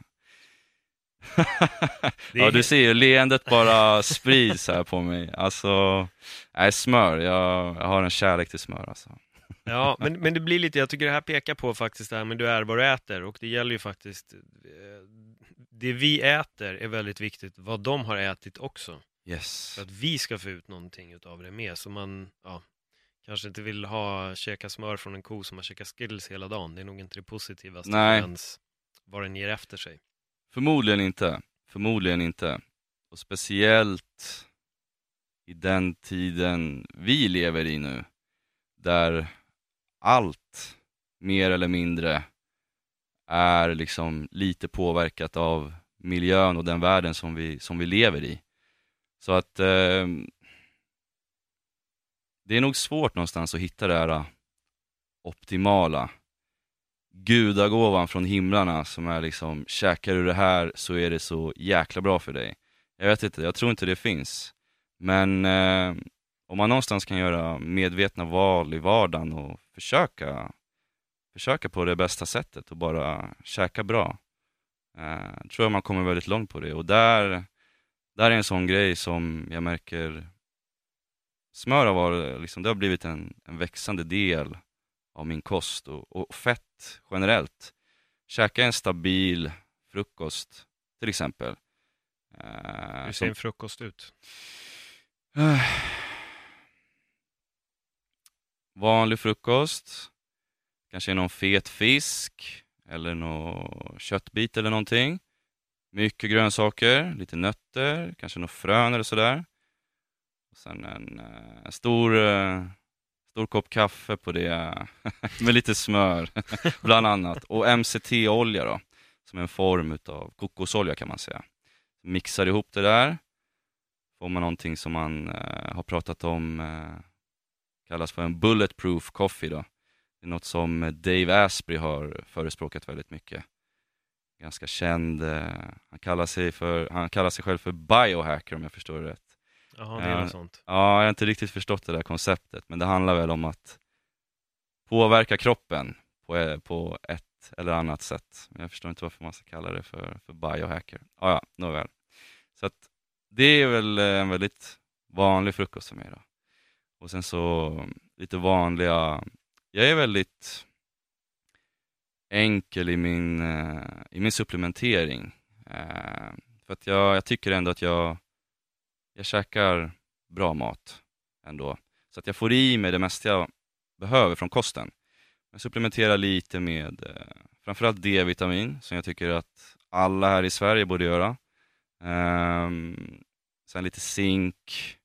Speaker 2: ja, du ser ju, leendet bara sprids här på mig. Alltså, nej, smör, jag, jag har en kärlek till smör alltså.
Speaker 3: Ja, men, men det blir lite, jag tycker det här pekar på faktiskt det här med du är vad du äter och det gäller ju faktiskt eh, det vi äter är väldigt viktigt, vad de har ätit också.
Speaker 2: Yes.
Speaker 3: För att vi ska få ut någonting utav det med, så man ja, kanske inte vill ha käka smör från en ko som har käkat skills hela dagen. Det är nog inte det positivaste
Speaker 2: Nej.
Speaker 3: ens vad den ger efter sig.
Speaker 2: Förmodligen inte. Förmodligen inte. Och speciellt i den tiden vi lever i nu, där allt mer eller mindre är liksom lite påverkat av miljön och den världen som vi, som vi lever i. Så att eh, det är nog svårt någonstans att hitta det här äh, optimala gudagåvan från himlarna som är liksom, käkar du det här så är det så jäkla bra för dig. Jag vet inte, jag tror inte det finns. Men eh, om man någonstans kan göra medvetna val i vardagen och försöka försöka på det bästa sättet och bara käka bra. Eh, tror jag man kommer väldigt långt på det och där, där är en sån grej som jag märker smör har, varit, liksom, det har blivit en, en växande del av min kost och, och fett generellt. Käka en stabil frukost till exempel.
Speaker 3: Eh, Hur ser en frukost ut?
Speaker 2: vanlig frukost Kanske någon fet fisk eller någon köttbit eller någonting. Mycket grönsaker, lite nötter, kanske några frön eller sådär. Och sen en, eh, en stor, eh, stor kopp kaffe på det med lite smör bland annat. Och MCT-olja då, som är en form av kokosolja kan man säga. Mixar ihop det där, får man någonting som man eh, har pratat om, kallas för en bulletproof coffee då. Det är något som Dave Asprey har förespråkat väldigt mycket. Ganska känd, eh, han, kallar sig för, han kallar sig själv för biohacker om jag förstår det rätt.
Speaker 3: Jaha, det är något sånt.
Speaker 2: Ja, jag har inte riktigt förstått det där konceptet, men det handlar väl om att påverka kroppen på, eh, på ett eller annat sätt. Jag förstår inte varför man ska kalla det för, för biohacker. Ja, ja, nåväl. Så att det är väl eh, en väldigt vanlig frukost för mig då. Och sen så lite vanliga, jag är väldigt enkel i min, eh, i min supplementering. Eh, för att jag, jag tycker ändå att jag, jag käkar bra mat ändå. Så att jag får i mig det mesta jag behöver från kosten. Jag supplementerar lite med eh, framförallt D-vitamin som jag tycker att alla här i Sverige borde göra. Ehm, sen lite zink,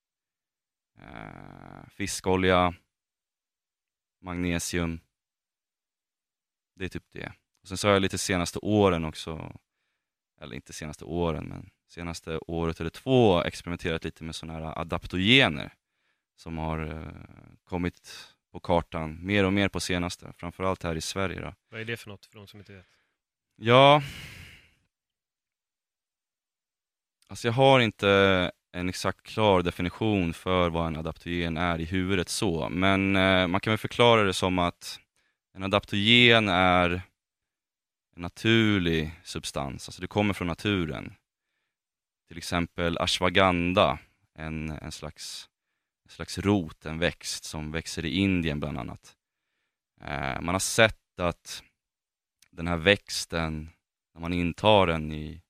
Speaker 2: eh, fiskolja, magnesium. Det är typ det. Och sen så har jag lite senaste åren också, eller inte senaste åren, men senaste året eller två experimenterat lite med sådana här adaptogener som har eh, kommit på kartan mer och mer på senaste, framförallt här i Sverige. Då.
Speaker 3: Vad är det för något för de som inte vet?
Speaker 2: Ja, alltså jag har inte en exakt klar definition för vad en adaptogen är i huvudet så, men eh, man kan väl förklara det som att en adaptogen är en naturlig substans, alltså det kommer från naturen. Till exempel ashwagandha, en, en, slags, en slags rot, en växt som växer i Indien bland annat. Eh, man har sett att den här växten, när man intar den i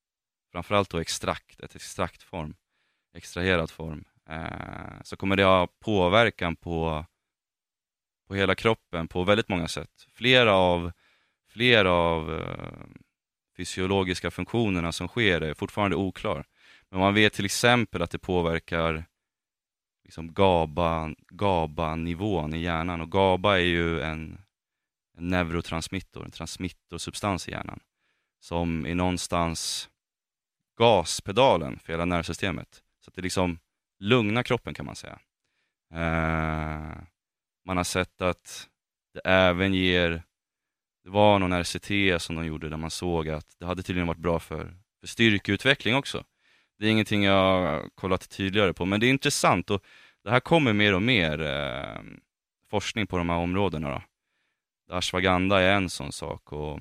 Speaker 2: framförallt då extrakt, ett extraktform, extraherad form, eh, så kommer det ha påverkan på, på hela kroppen på väldigt många sätt. Flera av, flera av eh, fysiologiska funktionerna som sker är fortfarande oklar. Men man vet till exempel att det påverkar liksom GABA, GABA-nivån i hjärnan och GABA är ju en, en neurotransmittor, en transmittorsubstans i hjärnan som är någonstans gaspedalen för hela nervsystemet. Att det liksom lugnar kroppen kan man säga. Eh, man har sett att det även ger, det var någon RCT som de gjorde där man såg att det hade tydligen varit bra för, för styrkeutveckling också. Det är ingenting jag har kollat tydligare på, men det är intressant och det här kommer mer och mer eh, forskning på de här områdena. Då. Ashwagandha är en sån sak och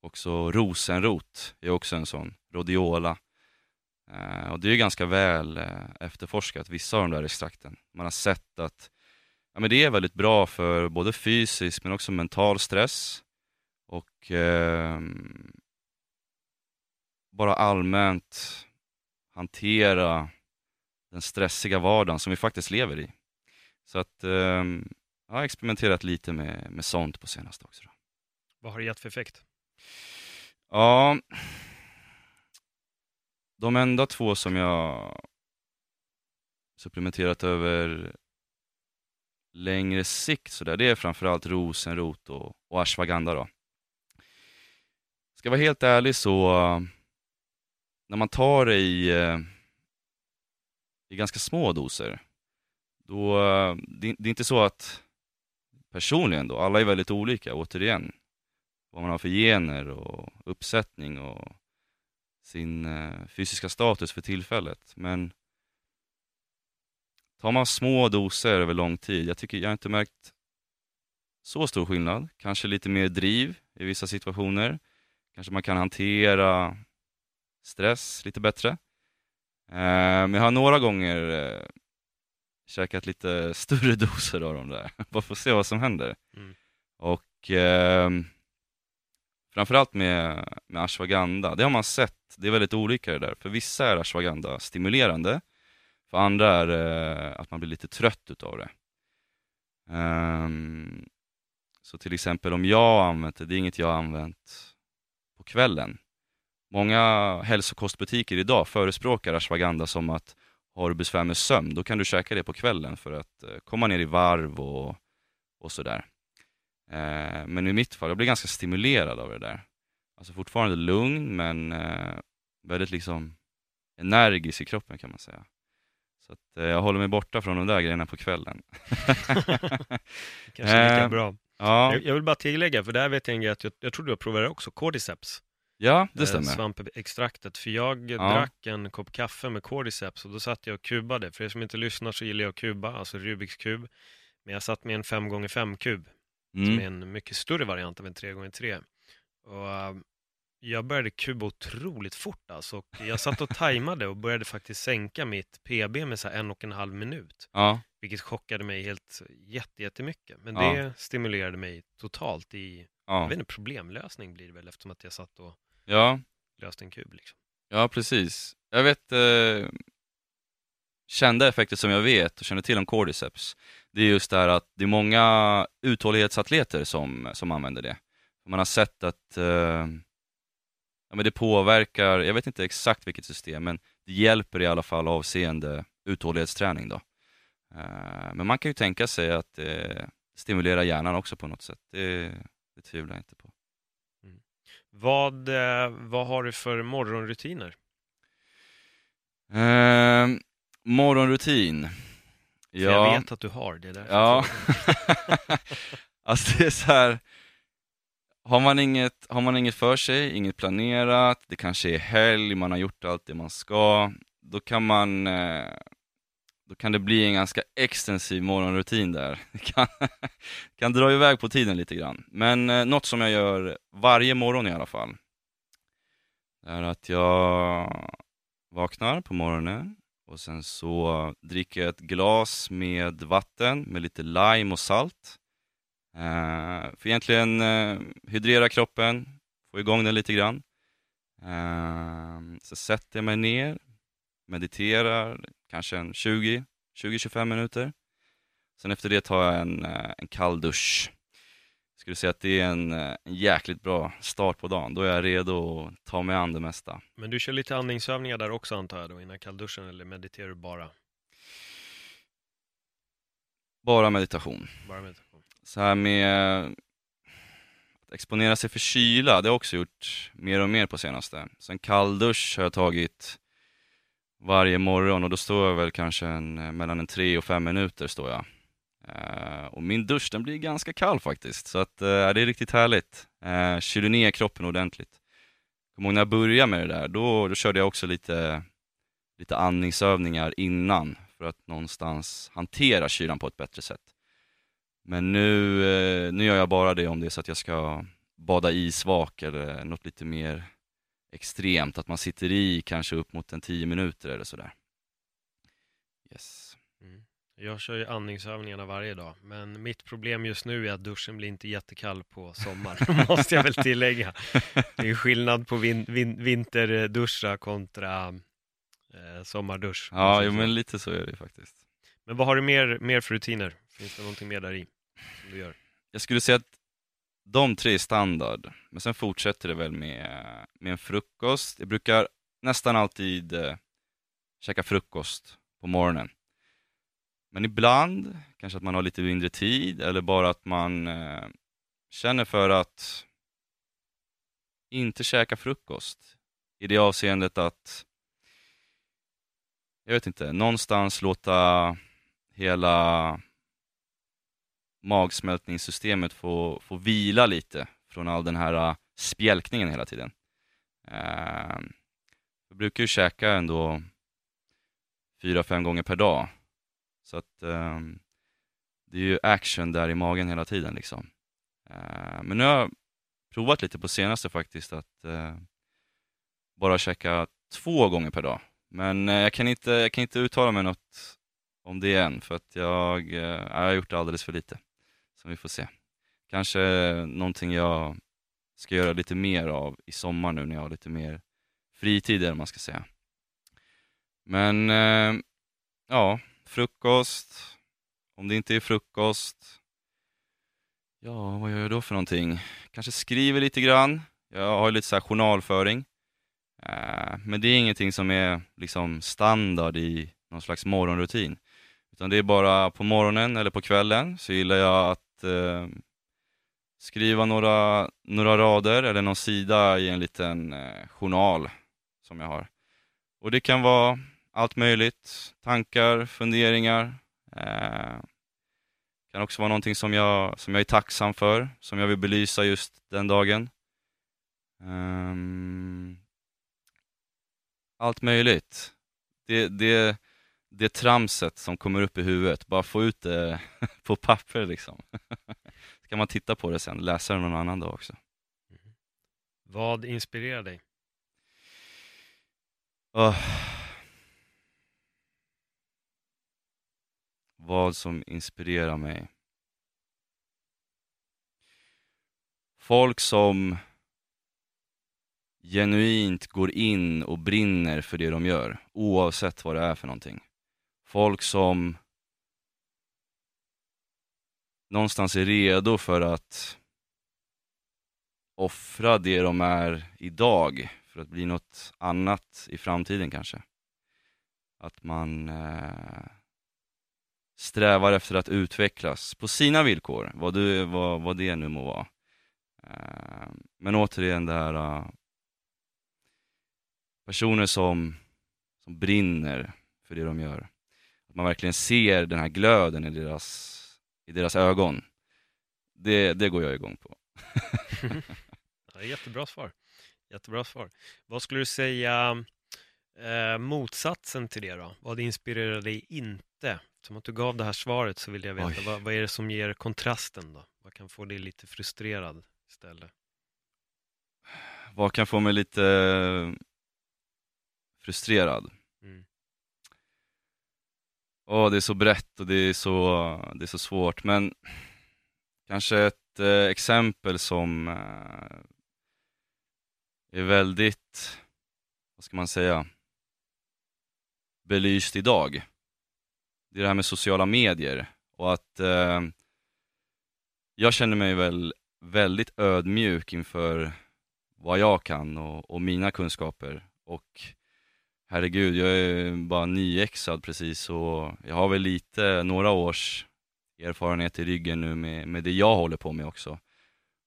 Speaker 2: också rosenrot är också en sån, rhodiola. Eh, och det är ganska väl eh, efterforskat, vissa av de där extrakten. Man har sett att ja, men det är väldigt bra för både fysisk men också mental stress och eh, bara allmänt hantera den stressiga vardagen som vi faktiskt lever i. Så att eh, jag har experimenterat lite med, med sånt på senaste också. Då.
Speaker 3: Vad har det gett för effekt?
Speaker 2: Ja, de enda två som jag supplementerat över längre sikt så där, det är framförallt rosenrot och, och ashwagandha då. Ska jag vara helt ärlig så, när man tar det i, eh, i ganska små doser, då, eh, det, det är inte så att personligen då, alla är väldigt olika återigen, vad man har för gener och uppsättning och sin eh, fysiska status för tillfället. Men tar man små doser över lång tid, jag tycker jag har inte märkt så stor skillnad. Kanske lite mer driv i vissa situationer. Kanske man kan hantera stress lite bättre. Eh, men jag har några gånger eh, käkat lite större doser av de där, bara för att se vad som händer.
Speaker 3: Mm.
Speaker 2: Och eh, framförallt med, med ashwagandha, det har man sett, det är väldigt olika det där. För vissa är ashwagandha stimulerande, för andra är det att man blir lite trött utav det. Um, så till exempel om jag har använt det, det är inget jag har använt på kvällen. Många hälsokostbutiker idag förespråkar ashwagandha som att har du besvär med sömn, då kan du käka det på kvällen för att eh, komma ner i varv och, och sådär. Eh, men i mitt fall, jag blir ganska stimulerad av det där. Alltså fortfarande lugn, men eh, väldigt liksom energisk i kroppen kan man säga. Så att, eh, jag håller mig borta från de där grejerna på kvällen.
Speaker 3: Kanske lika bra.
Speaker 2: ja,
Speaker 3: Jag, vill bara tillägga, för där vet jag en grej att jag, jag tror du har provat det också, Cordyceps.
Speaker 2: ja, det stämmer.
Speaker 3: Svampextraktet, för jag
Speaker 2: Ja.
Speaker 3: drack en kopp kaffe med Cordyceps och då satt jag och kubade. För er som inte lyssnar så gillar jag att kuba, alltså Rubiks kub. Men jag satt med en 5x5 kub, som är
Speaker 2: Mm.
Speaker 3: en mycket större variant av en 3x3. Och eh, jag började kuba otroligt fort alltså. Och jag satt och tajmade och började faktiskt sänka mitt PB med så en och en halv minut.
Speaker 2: Ja,
Speaker 3: Vilket chockade mig helt jätte, jättemycket. Men
Speaker 2: Ja.
Speaker 3: det stimulerade mig totalt i, jag
Speaker 2: ja,
Speaker 3: vet inte, problemlösning blir det väl eftersom att jag satt och
Speaker 2: ja,
Speaker 3: löste en kub liksom.
Speaker 2: ja, precis. Jag vet eh, kända effekter som jag vet och känner till om Cordyceps. Det är just det här att det är många uthållighetsatleter som, som använder det. Man har sett att eh, ja, men det påverkar, jag vet inte exakt vilket system, men det hjälper i alla fall avseende uthållighetsträning då. Eh, men man kan ju tänka sig att det stimulerar hjärnan också på något sätt. Det, det tvivlar jag inte på.
Speaker 3: Vad, eh, vad har du för morgonrutiner?
Speaker 2: Morgonrutin.
Speaker 3: För jag vet att du har det. Där
Speaker 2: Ja. alltså det är så här. Har man, inget, har man inget för sig, inget planerat, det kanske är helg, man har gjort allt det man ska, då kan man eh, då kan det bli en ganska extensiv morgonrutin där. Det kan, kan dra iväg på tiden lite grann. Men eh, något som jag gör varje morgon i alla fall, är att jag vaknar på morgonen och sen så dricker jag ett glas med vatten med lite lime och salt. Eh, för egentligen eh, hydrera kroppen, få igång den lite grann. Eh, så sätter jag mig ner, mediterar kanske en 20-25 minuter. Sen efter det tar jag en, eh, en kall dusch. Skulle säga att det är en, eh, en jäkligt bra start på dagen. Då är jag redo att ta mig an det mesta.
Speaker 3: Men du kör lite andningsövningar där också antar jag då innan kallduschen eller mediterar du bara?
Speaker 2: Bara meditation.
Speaker 3: Bara meditation.
Speaker 2: Så här med att exponera sig för kyla, det har jag också gjort mer och mer på senaste. Så en kall dusch har jag tagit varje morgon och då står jag väl kanske en, mellan en tre och fem minuter står jag. Uh, och min dusch den blir ganska kall faktiskt, så att, uh, det är riktigt härligt. Eh, uh, kyler ner kroppen ordentligt. Kommer ihåg när jag började med det där, då, då körde jag också lite, lite andningsövningar innan för att någonstans hantera kylan på ett bättre sätt. Men nu, uh, nu gör jag bara det om det är så att jag ska bada isvak eller något lite mer extremt, att man sitter i kanske upp mot en 10 minuter eller sådär. Yes.
Speaker 3: Jag kör ju andningsövningarna varje dag, men mitt problem just nu är att duschen blir inte jättekall på sommar, måste jag väl tillägga. Det är skillnad på vin, vin, vinterduscha kontra eh, sommardusch.
Speaker 2: Ja, jo, men lite så är det faktiskt.
Speaker 3: Men vad har du mer, mer för rutiner? Finns det någonting mer där i som du gör?
Speaker 2: Jag skulle säga att de tre är standard, men sen fortsätter det väl med, med en frukost. Jag brukar nästan alltid eh, käka frukost på morgonen. Men ibland, kanske att man har lite mindre tid eller bara att man eh, känner för att inte käka frukost. I det avseendet att, jag vet inte, någonstans låta hela magsmältningssystemet få, få vila lite från all den här eh, spjälkningen hela tiden. Eh, jag brukar ju käka ändå fyra, fem gånger per dag. Så att eh, det är ju action där i magen hela tiden liksom. Eh, men nu har jag provat lite på senaste faktiskt att eh, bara käka två gånger per dag. Men eh, jag, kan inte, jag kan inte uttala mig något om det än för att jag, eh, jag har gjort det alldeles för lite. Så vi får se. Kanske någonting jag ska göra lite mer av i sommar nu när jag har lite mer fritid eller man ska säga. Men eh, ja, frukost. Om det inte är frukost, ja vad gör jag då för någonting? Kanske skriver lite grann. Jag har lite så här journalföring. Eh, men det är ingenting som är liksom standard i någon slags morgonrutin. Utan det är bara på morgonen eller på kvällen så gillar jag att eh, skriva några, några rader eller någon sida i en liten eh, journal som jag har. Och det kan vara allt möjligt, tankar, funderingar. Eh, kan också vara någonting som jag, som jag är tacksam för, som jag vill belysa just den dagen. Um, allt möjligt. Det, det, det tramset som kommer upp i huvudet, bara få ut det på papper liksom. Så kan man titta på det sen, läsa det någon annan dag också. Mm.
Speaker 3: Vad inspirerar dig?
Speaker 2: Oh. Vad som inspirerar mig? Folk som genuint går in och brinner för det de gör, oavsett vad det är för någonting. Folk som någonstans är redo för att offra det de är idag för att bli något annat i framtiden kanske. Att man eh, strävar efter att utvecklas på sina villkor, vad, du, vad, vad det nu må vara. Eh, men återigen det här eh, personer som, som brinner för det de gör. Att man verkligen ser den här glöden i deras, i deras ögon. Det, det går jag igång på.
Speaker 3: ja, jättebra svar. Jättebra svar. Vad skulle du säga eh, motsatsen till det då? Vad inspirerar dig inte? Som att du gav det här svaret så vill jag veta, vad, vad, är det som ger kontrasten då? Vad kan få dig lite frustrerad istället?
Speaker 2: Vad kan få mig lite frustrerad. Mm. Oh, det är så brett och det är så, det är så svårt, men kanske ett eh, exempel som eh, är väldigt, vad ska man säga, belyst idag. Det är det här med sociala medier och att eh, jag känner mig väl väldigt ödmjuk inför vad jag kan och, och mina kunskaper och herregud, jag är bara nyexad precis och jag har väl lite, några års erfarenhet i ryggen nu med, med det jag håller på med också.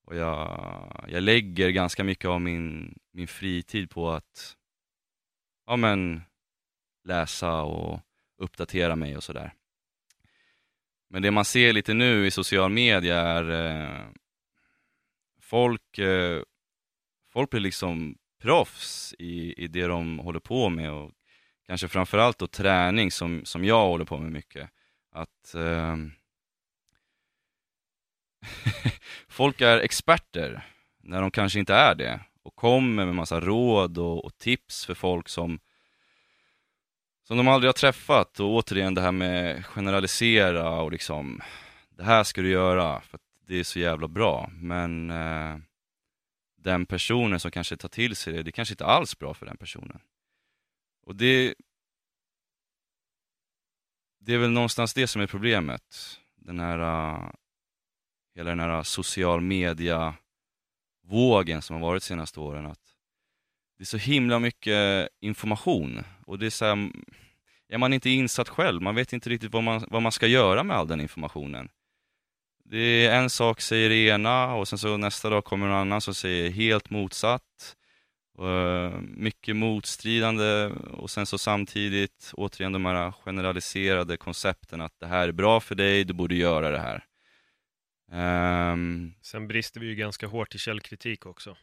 Speaker 2: Och jag, jag lägger ganska mycket av min, min fritid på att ja, men, läsa och uppdatera mig och sådär. Men det man ser lite nu i social media är eh, folk, eh, folk blir liksom proffs i, i det de håller på med och kanske framförallt då träning som, som jag håller på med mycket. Att eh, folk är experter när de kanske inte är det och kommer med massa råd och, och, tips för folk som som de aldrig har träffat och återigen det här med generalisera och liksom det här ska du göra för att det är så jävla bra men eh, den personen som kanske tar till sig det, det kanske inte alls är bra för den personen. Och det, det är väl någonstans det som är problemet. Den här, eh, hela den här social media vågen som har varit de senaste åren. Att det är så himla mycket information och det är så här, är man inte insatt själv, man vet inte riktigt vad man, vad man ska göra med all den informationen det är en sak säger det ena och sen så nästa dag kommer någon annan som säger helt motsatt. Uh, mycket motstridande och sen så samtidigt återigen de här generaliserade koncepten att det här är bra för dig, du borde göra det här. Um,
Speaker 3: sen brister vi ju ganska hårt i källkritik också.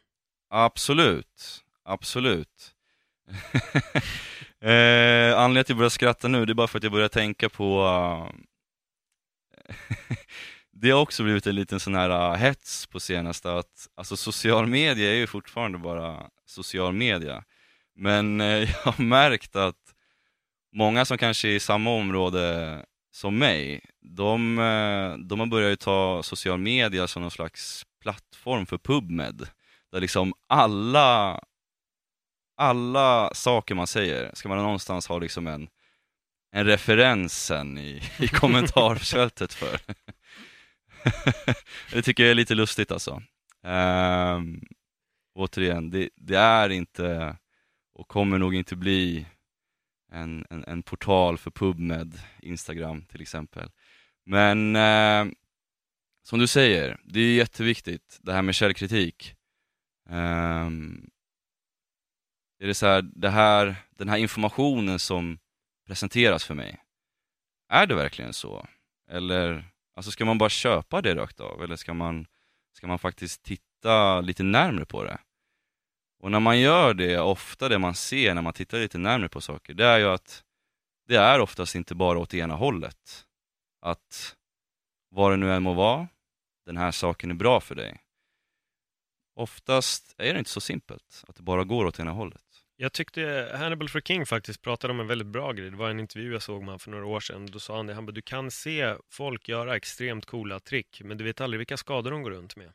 Speaker 2: Absolut, absolut. eh, anledningen till att jag börjar skratta nu, det är bara för att jag börjar tänka på uh, det har också blivit en liten sån här uh, hets på senaste att, alltså social media är ju fortfarande bara social media. Men uh, jag har märkt att många som kanske är i samma område som mig, de, uh, de har börjat ta social media som någon slags plattform för PubMed. Där liksom alla, alla saker man säger ska man någonstans ha liksom en, en referensen i, i kommentarsfältet för. det tycker jag är lite lustigt alltså. Um, återigen, det, det, är inte och kommer nog inte bli en, en, en portal för PubMed, Instagram till exempel. Men eh, som du säger, det är jätteviktigt det här med källkritik. Um, är det så här, det här, den här informationen som presenteras för mig, är det verkligen så? Eller alltså ska man bara köpa det rakt av? Eller ska man, ska man faktiskt titta lite närmre på det? Och när man gör det, ofta det man ser när man tittar lite närmre på saker, det är ju att det är oftast inte bara åt ena hållet. Att vad det nu än må vara, den här saken är bra för dig. Oftast är det inte så simpelt, att det bara går åt ena hållet.
Speaker 3: Jag tyckte Hannibal for King faktiskt pratade om en väldigt bra grej. Det var en intervju jag såg med honom för några år sedan. Då sa han det, han bara, du kan se folk göra extremt coola trick, men du vet aldrig vilka skador de går runt med.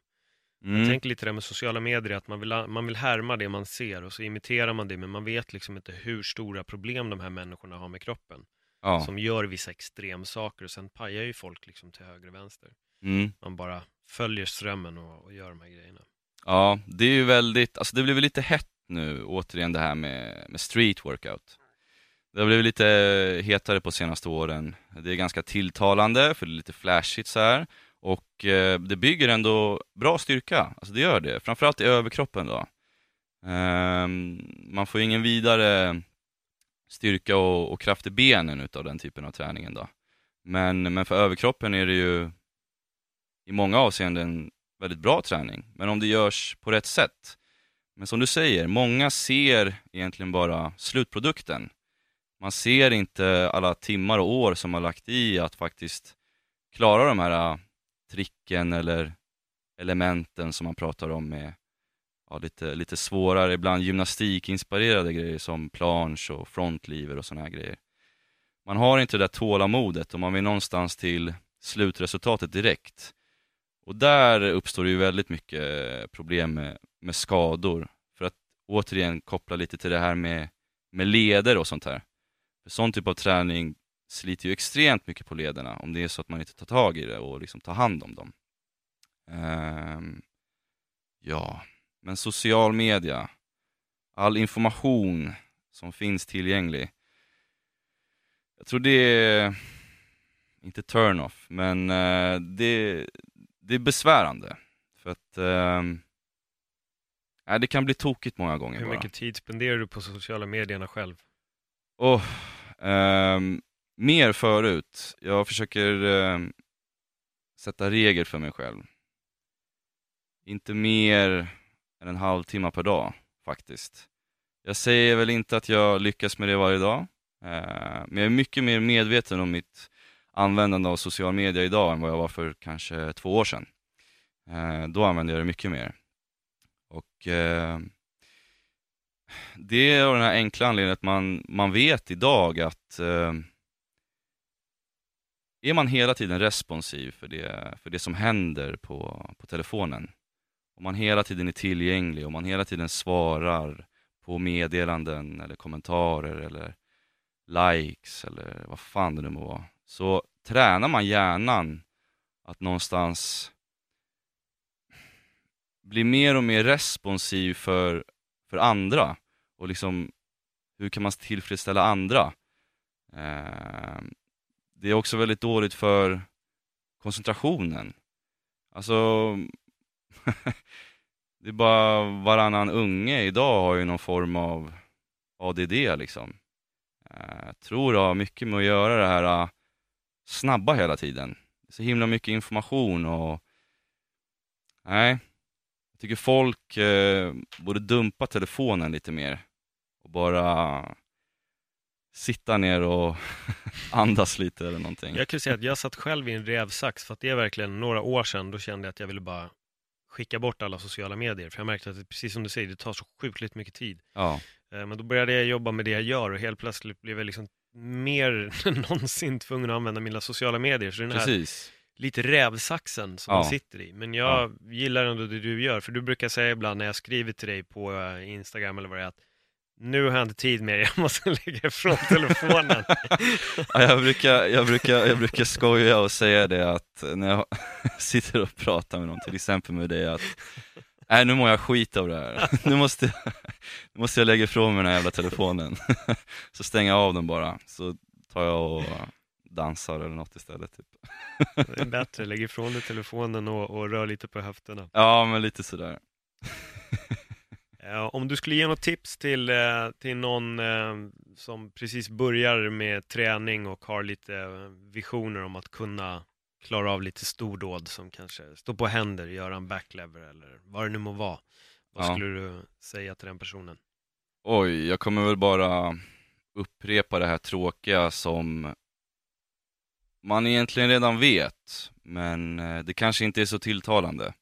Speaker 2: Mm.
Speaker 3: Jag tänker lite det med sociala medier, att man vill, man vill härma det man ser och så imiterar man det, men man vet liksom inte hur stora problem de här människorna har med kroppen.
Speaker 2: Ja.
Speaker 3: Som gör vissa extremsaker och sen pajar ju folk liksom till höger och vänster.
Speaker 2: Mm.
Speaker 3: Man bara följer strömmen och, och gör de här grejerna.
Speaker 2: Ja, det är ju väldigt, alltså det blev lite hett nu, återigen det här med, med street workout. Det har blivit lite hetare på senaste åren. Det är ganska tilltalande, för det är lite flashigt så här. Och eh, det bygger ändå bra styrka, alltså det gör det. Framförallt i överkroppen då. Ehm, man får ingen vidare styrka och, och kraft i benen utav den typen av träningen då. Men, men för överkroppen är det ju i många avseenden väldigt bra träning. Men om det görs på rätt sätt. Men som du säger, många ser egentligen bara slutprodukten. Man ser inte alla timmar och år som man lagt i att faktiskt klara de här äh, tricken eller elementen som man pratar om med ja, lite, lite svårare, ibland gymnastikinspirerade grejer som plansch och frontlever och sådana här grejer. Man har inte det där tålamodet och man vill någonstans till slutresultatet direkt. Och där uppstår det ju väldigt mycket problem med, med skador. För att återigen koppla lite till det här med, med leder och sånt här. För sån typ av träning sliter ju extremt mycket på lederna om det är så att man inte tar tag i det och liksom tar hand om dem. Um, ja, men social media, all information som finns tillgänglig. Jag tror det är, inte turn-off, men eh, det, det är besvärande. För att uh, det kan bli tokigt många gånger
Speaker 3: Hur
Speaker 2: bara.
Speaker 3: mycket tid spenderar du på sociala medierna själv?
Speaker 2: Oh, um, mer förut. Jag försöker um, sätta regler för mig själv. Inte mer än en halvtimme per dag, faktiskt. Jag säger väl inte att jag lyckas med det varje dag, uh, men jag är mycket mer medveten om mitt användande av social media idag än vad jag var för kanske två år sedan. Eh, då använde jag det mycket mer. Och eh, det är av den här enkla anledningen att man, man vet idag att eh, är man hela tiden responsiv för det, för det som händer på, på telefonen, om man hela tiden är tillgänglig, om man hela tiden svarar på meddelanden eller kommentarer eller likes eller vad fan det nu må vara, så tränar man hjärnan att någonstans bli mer och mer responsiv för, för andra och liksom hur kan man tillfredsställa andra? Eh, det är också väldigt dåligt för koncentrationen. Alltså, det är bara varannan unge idag har ju någon form av ADD liksom. Ehm, jag tror det har mycket med att göra det här snabba hela tiden. Så himla mycket information och nej, jag tycker folk eh, borde dumpa telefonen lite mer och bara sitta ner och andas lite eller någonting.
Speaker 3: Jag kan säga att jag satt själv i en rävsax för att det är verkligen några år sedan, då kände jag att jag ville bara skicka bort alla sociala medier. För jag märkte att det, precis som du säger, det tar så sjukligt mycket tid.
Speaker 2: Ja,
Speaker 3: Eh, Men då började jag jobba med det jag gör och helt plötsligt blev jag liksom mer än någonsin tvungen att använda mina sociala medier. Så den här
Speaker 2: precis.
Speaker 3: lite rävsaxen som
Speaker 2: Ja.
Speaker 3: man sitter i. Men jag gillar ändå det du gör, för du brukar säga ibland när jag skriver till dig på eh, Instagram eller vad det är, att nu har jag inte tid mer, jag måste lägga ifrån telefonen.
Speaker 2: Ja, jag, brukar, jag, brukar, jag brukar skoja och säga det att när jag sitter och pratar med någon, till exempel med dig, att nej nu mår jag skit av det här. Nu måste, Nu måste jag lägga ifrån mig den här jävla telefonen. så stänger jag av den bara, så tar jag och dansar eller något istället. Typ.
Speaker 3: Det är bättre, lägg ifrån dig telefonen och, och rör lite på höfterna.
Speaker 2: Ja, men lite sådär.
Speaker 3: Om du skulle ge något tips till, eh, till någon eh, som precis börjar med träning och har lite visioner om att kunna klara av lite stordåd som kanske stå på händer, göra en backlever eller vad det nu må vara. Vad
Speaker 2: Ja.
Speaker 3: skulle du säga till den personen?
Speaker 2: Oj, jag kommer väl bara upprepa det här tråkiga som man egentligen redan vet, men eh, det kanske inte är så tilltalande.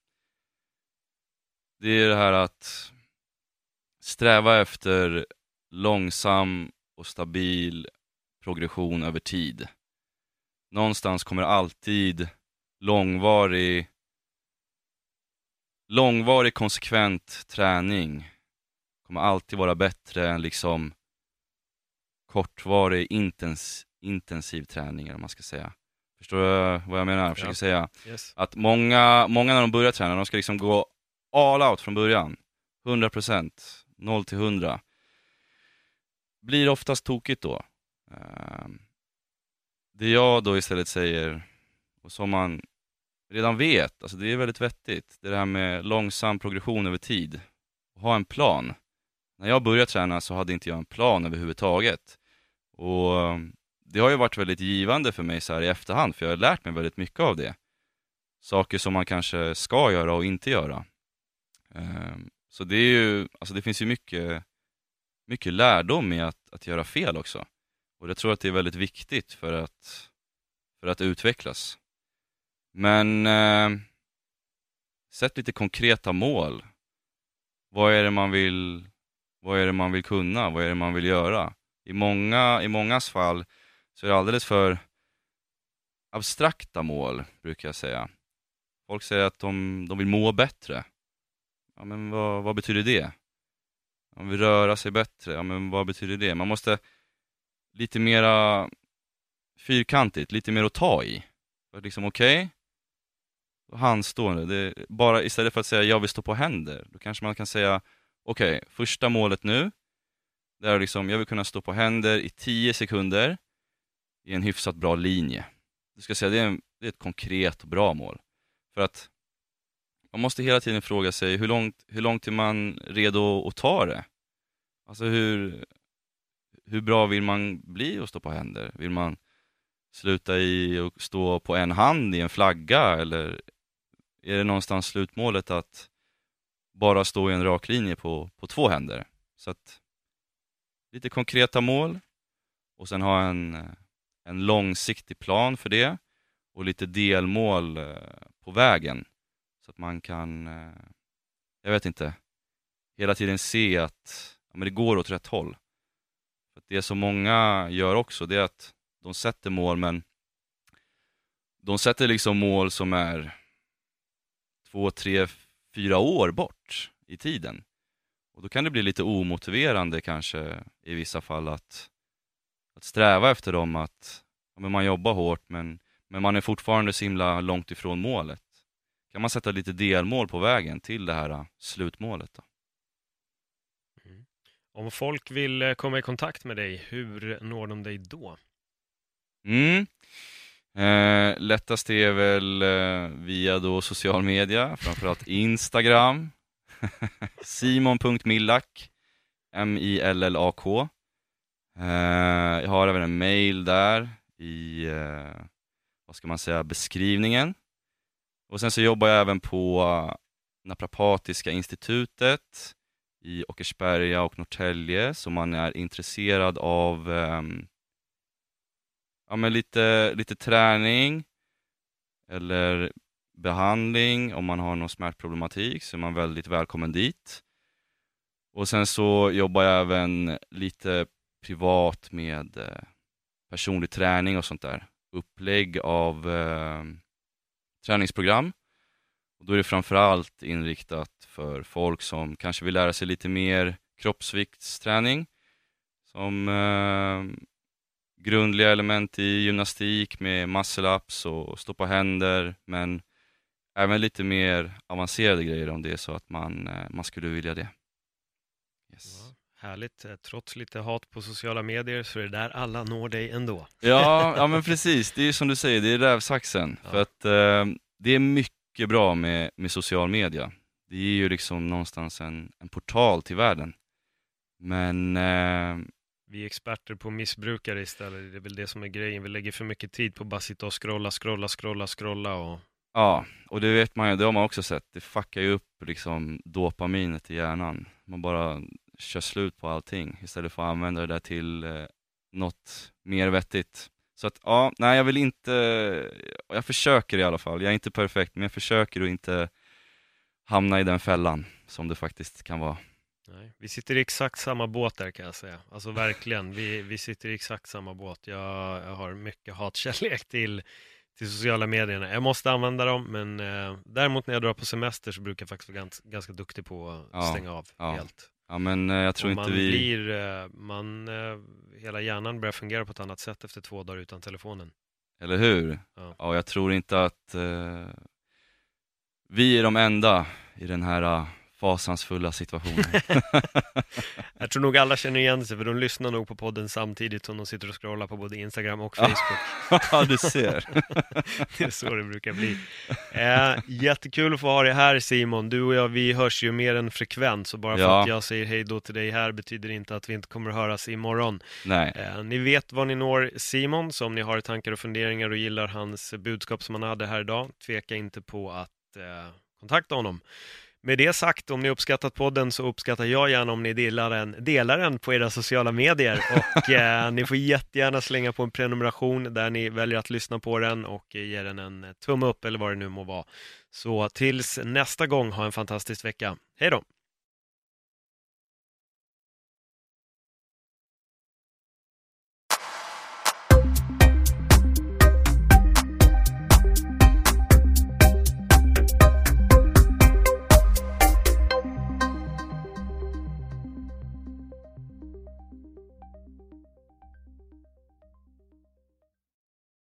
Speaker 2: Det är det här att sträva efter långsam och stabil progression över tid. Någonstans kommer alltid långvarig, långvarig konsekvent träning kommer alltid vara bättre än liksom kortvarig intens, intensiv träning, eller man ska säga. Förstår du vad jag menar? Jag försöker
Speaker 3: Ja.
Speaker 2: säga
Speaker 3: Yes.
Speaker 2: att många, många när de börjar träna, de ska liksom gå all out från början. 100%, 0 till 100. Blir oftast tokigt då. Ehm, det jag då istället säger, och som man redan vet, alltså det är väldigt vettigt, det är det här med långsam progression över tid. Ha en plan. När jag började träna så hade inte jag en plan överhuvudtaget. Och det har ju varit väldigt givande för mig så här i efterhand, för jag har lärt mig väldigt mycket av det. Saker som man kanske ska göra och inte göra. Ehm, så det är ju, alltså det finns ju mycket, mycket lärdom i att, att göra fel också. Och jag tror att det är väldigt viktigt för att, för att utvecklas. Men eh, sätt lite konkreta mål. Vad är det man vill, vad är det man vill kunna? Vad är det man vill göra? I många, i mångas fall så är det alldeles för abstrakta mål, brukar jag säga. Folk säger att de, de vill må bättre. Ja, men vad, vad betyder det? Man vill röra sig bättre. Ja, men vad betyder det? Man måste lite mera fyrkantigt, lite mer att ta i. För liksom, okej, okay, handstående. Det, bara istället för att säga jag vill stå på händer, då kanske man kan säga okej, okay, första målet nu, det är liksom, jag vill kunna stå på händer i 10 sekunder i en hyfsat bra linje. Du ska säga, det är, en, det är ett konkret och bra mål. För att man måste hela tiden fråga sig hur långt, hur långt är man redo att ta det? Alltså hur, hur bra vill man bli att stå på händer? Vill man sluta i och stå på en hand i en flagga eller är det någonstans slutmålet att bara stå i en rak linje på, på två händer? Så att lite konkreta mål och sen ha en, en långsiktig plan för det och lite delmål eh, på vägen så att man kan, eh, jag vet inte, hela tiden se att ja, men det går åt rätt håll. För det som många gör också, det är att de sätter mål, men de sätter liksom mål som är två, tre, fyra år bort i tiden. Och då kan det bli lite omotiverande kanske i vissa fall att, att sträva efter dem, att ja, men man jobbar hårt men, men man är fortfarande så himla långt ifrån målet. Kan man sätta lite delmål på vägen till det här äh, slutmålet då?
Speaker 3: Om folk vill eh, komma i kontakt med dig, hur når de dig då?
Speaker 2: Mm. Eh, lättast är väl eh, via då social media, framförallt Instagram. Simon.millak M-I-L-L-A-K eh, Jag har även en mail där i, eh, vad ska man säga, beskrivningen. Och sen så jobbar jag även på eh, Naprapatiska institutet i Åkersberga och Norrtälje, så man är intresserad av ehm, ja, men lite, lite träning eller behandling om man har någon smärtproblematik så är man väldigt välkommen dit. Och sen så jobbar jag även lite privat med eh, personlig träning och sånt där. Upplägg av eh, träningsprogram. Och då är det framförallt inriktat för folk som kanske vill lära sig lite mer kroppsviktsträning. Som eh, grundliga element i gymnastik med muscle-ups och stå på händer, men även lite mer avancerade grejer om det är så att man, man skulle vilja det. Yes.
Speaker 3: Ja. Härligt, Eh, trots lite hat på sociala medier så är det där alla når dig ändå.
Speaker 2: Ja, ja men precis. Det är som du säger, det är rävsaxen.
Speaker 3: Ja.
Speaker 2: För att eh, det är mycket bra med, med social media. Det är ju liksom någonstans en, en portal till världen. Men eh,
Speaker 3: Vi är experter på missbrukare istället, det är väl det som är grejen. Vi lägger för mycket tid på att bara sitta och scrolla, scrolla, scrolla, scrolla och
Speaker 2: ja, och det vet man ju, det har man också sett. Det fuckar ju upp liksom dopaminet i hjärnan. Man bara kör slut på allting istället för att använda det där till eh, något mer vettigt. Så att ja, nej jag vill inte, jag försöker i alla fall. Jag är inte perfekt, men jag försöker att inte hamna i den fällan som det faktiskt kan vara.
Speaker 3: Nej, vi sitter i exakt samma båt där kan jag säga. Alltså verkligen, vi, vi sitter i exakt samma båt. Jag, jag har mycket hatkärlek till, till sociala medierna. Jag måste använda dem, men eh, däremot när jag drar på semester så brukar jag faktiskt vara ganska, ganska duktig på att
Speaker 2: Ja,
Speaker 3: stänga av
Speaker 2: ja.
Speaker 3: helt.
Speaker 2: Ja men eh, jag tror
Speaker 3: Och
Speaker 2: inte
Speaker 3: man
Speaker 2: vi...
Speaker 3: blir, eh, man, eh, hela hjärnan börjar fungera på ett annat sätt efter två dagar utan telefonen.
Speaker 2: Eller hur?
Speaker 3: Ja.
Speaker 2: Ja, jag tror inte att eh, vi är de enda i den här fasansfulla situationen.
Speaker 3: Jag tror nog alla känner igen sig, för de lyssnar nog på podden samtidigt som de sitter och scrollar på både Instagram och. Facebook.
Speaker 2: ja, du ser.
Speaker 3: Det är så det brukar bli. Eh, jättekul att få ha dig här Simon. Du och jag, vi hörs ju mer än frekvent, så bara för
Speaker 2: Ja.
Speaker 3: att jag säger hej då till dig här betyder inte att vi inte kommer att höras imorgon.
Speaker 2: Nej,
Speaker 3: Eh, ni vet var ni når Simon, så om ni har tankar och funderingar och gillar hans budskap som han hade här idag, tveka inte på att eh, kontakta honom. Med det sagt, om ni uppskattat podden så uppskattar jag gärna om ni delar den, delar den på era sociala medier och eh, ni får jättegärna slänga på en prenumeration där ni väljer att lyssna på den och ge den en tumme upp eller vad det nu må vara. Så tills nästa gång, ha en fantastisk vecka. Hej då!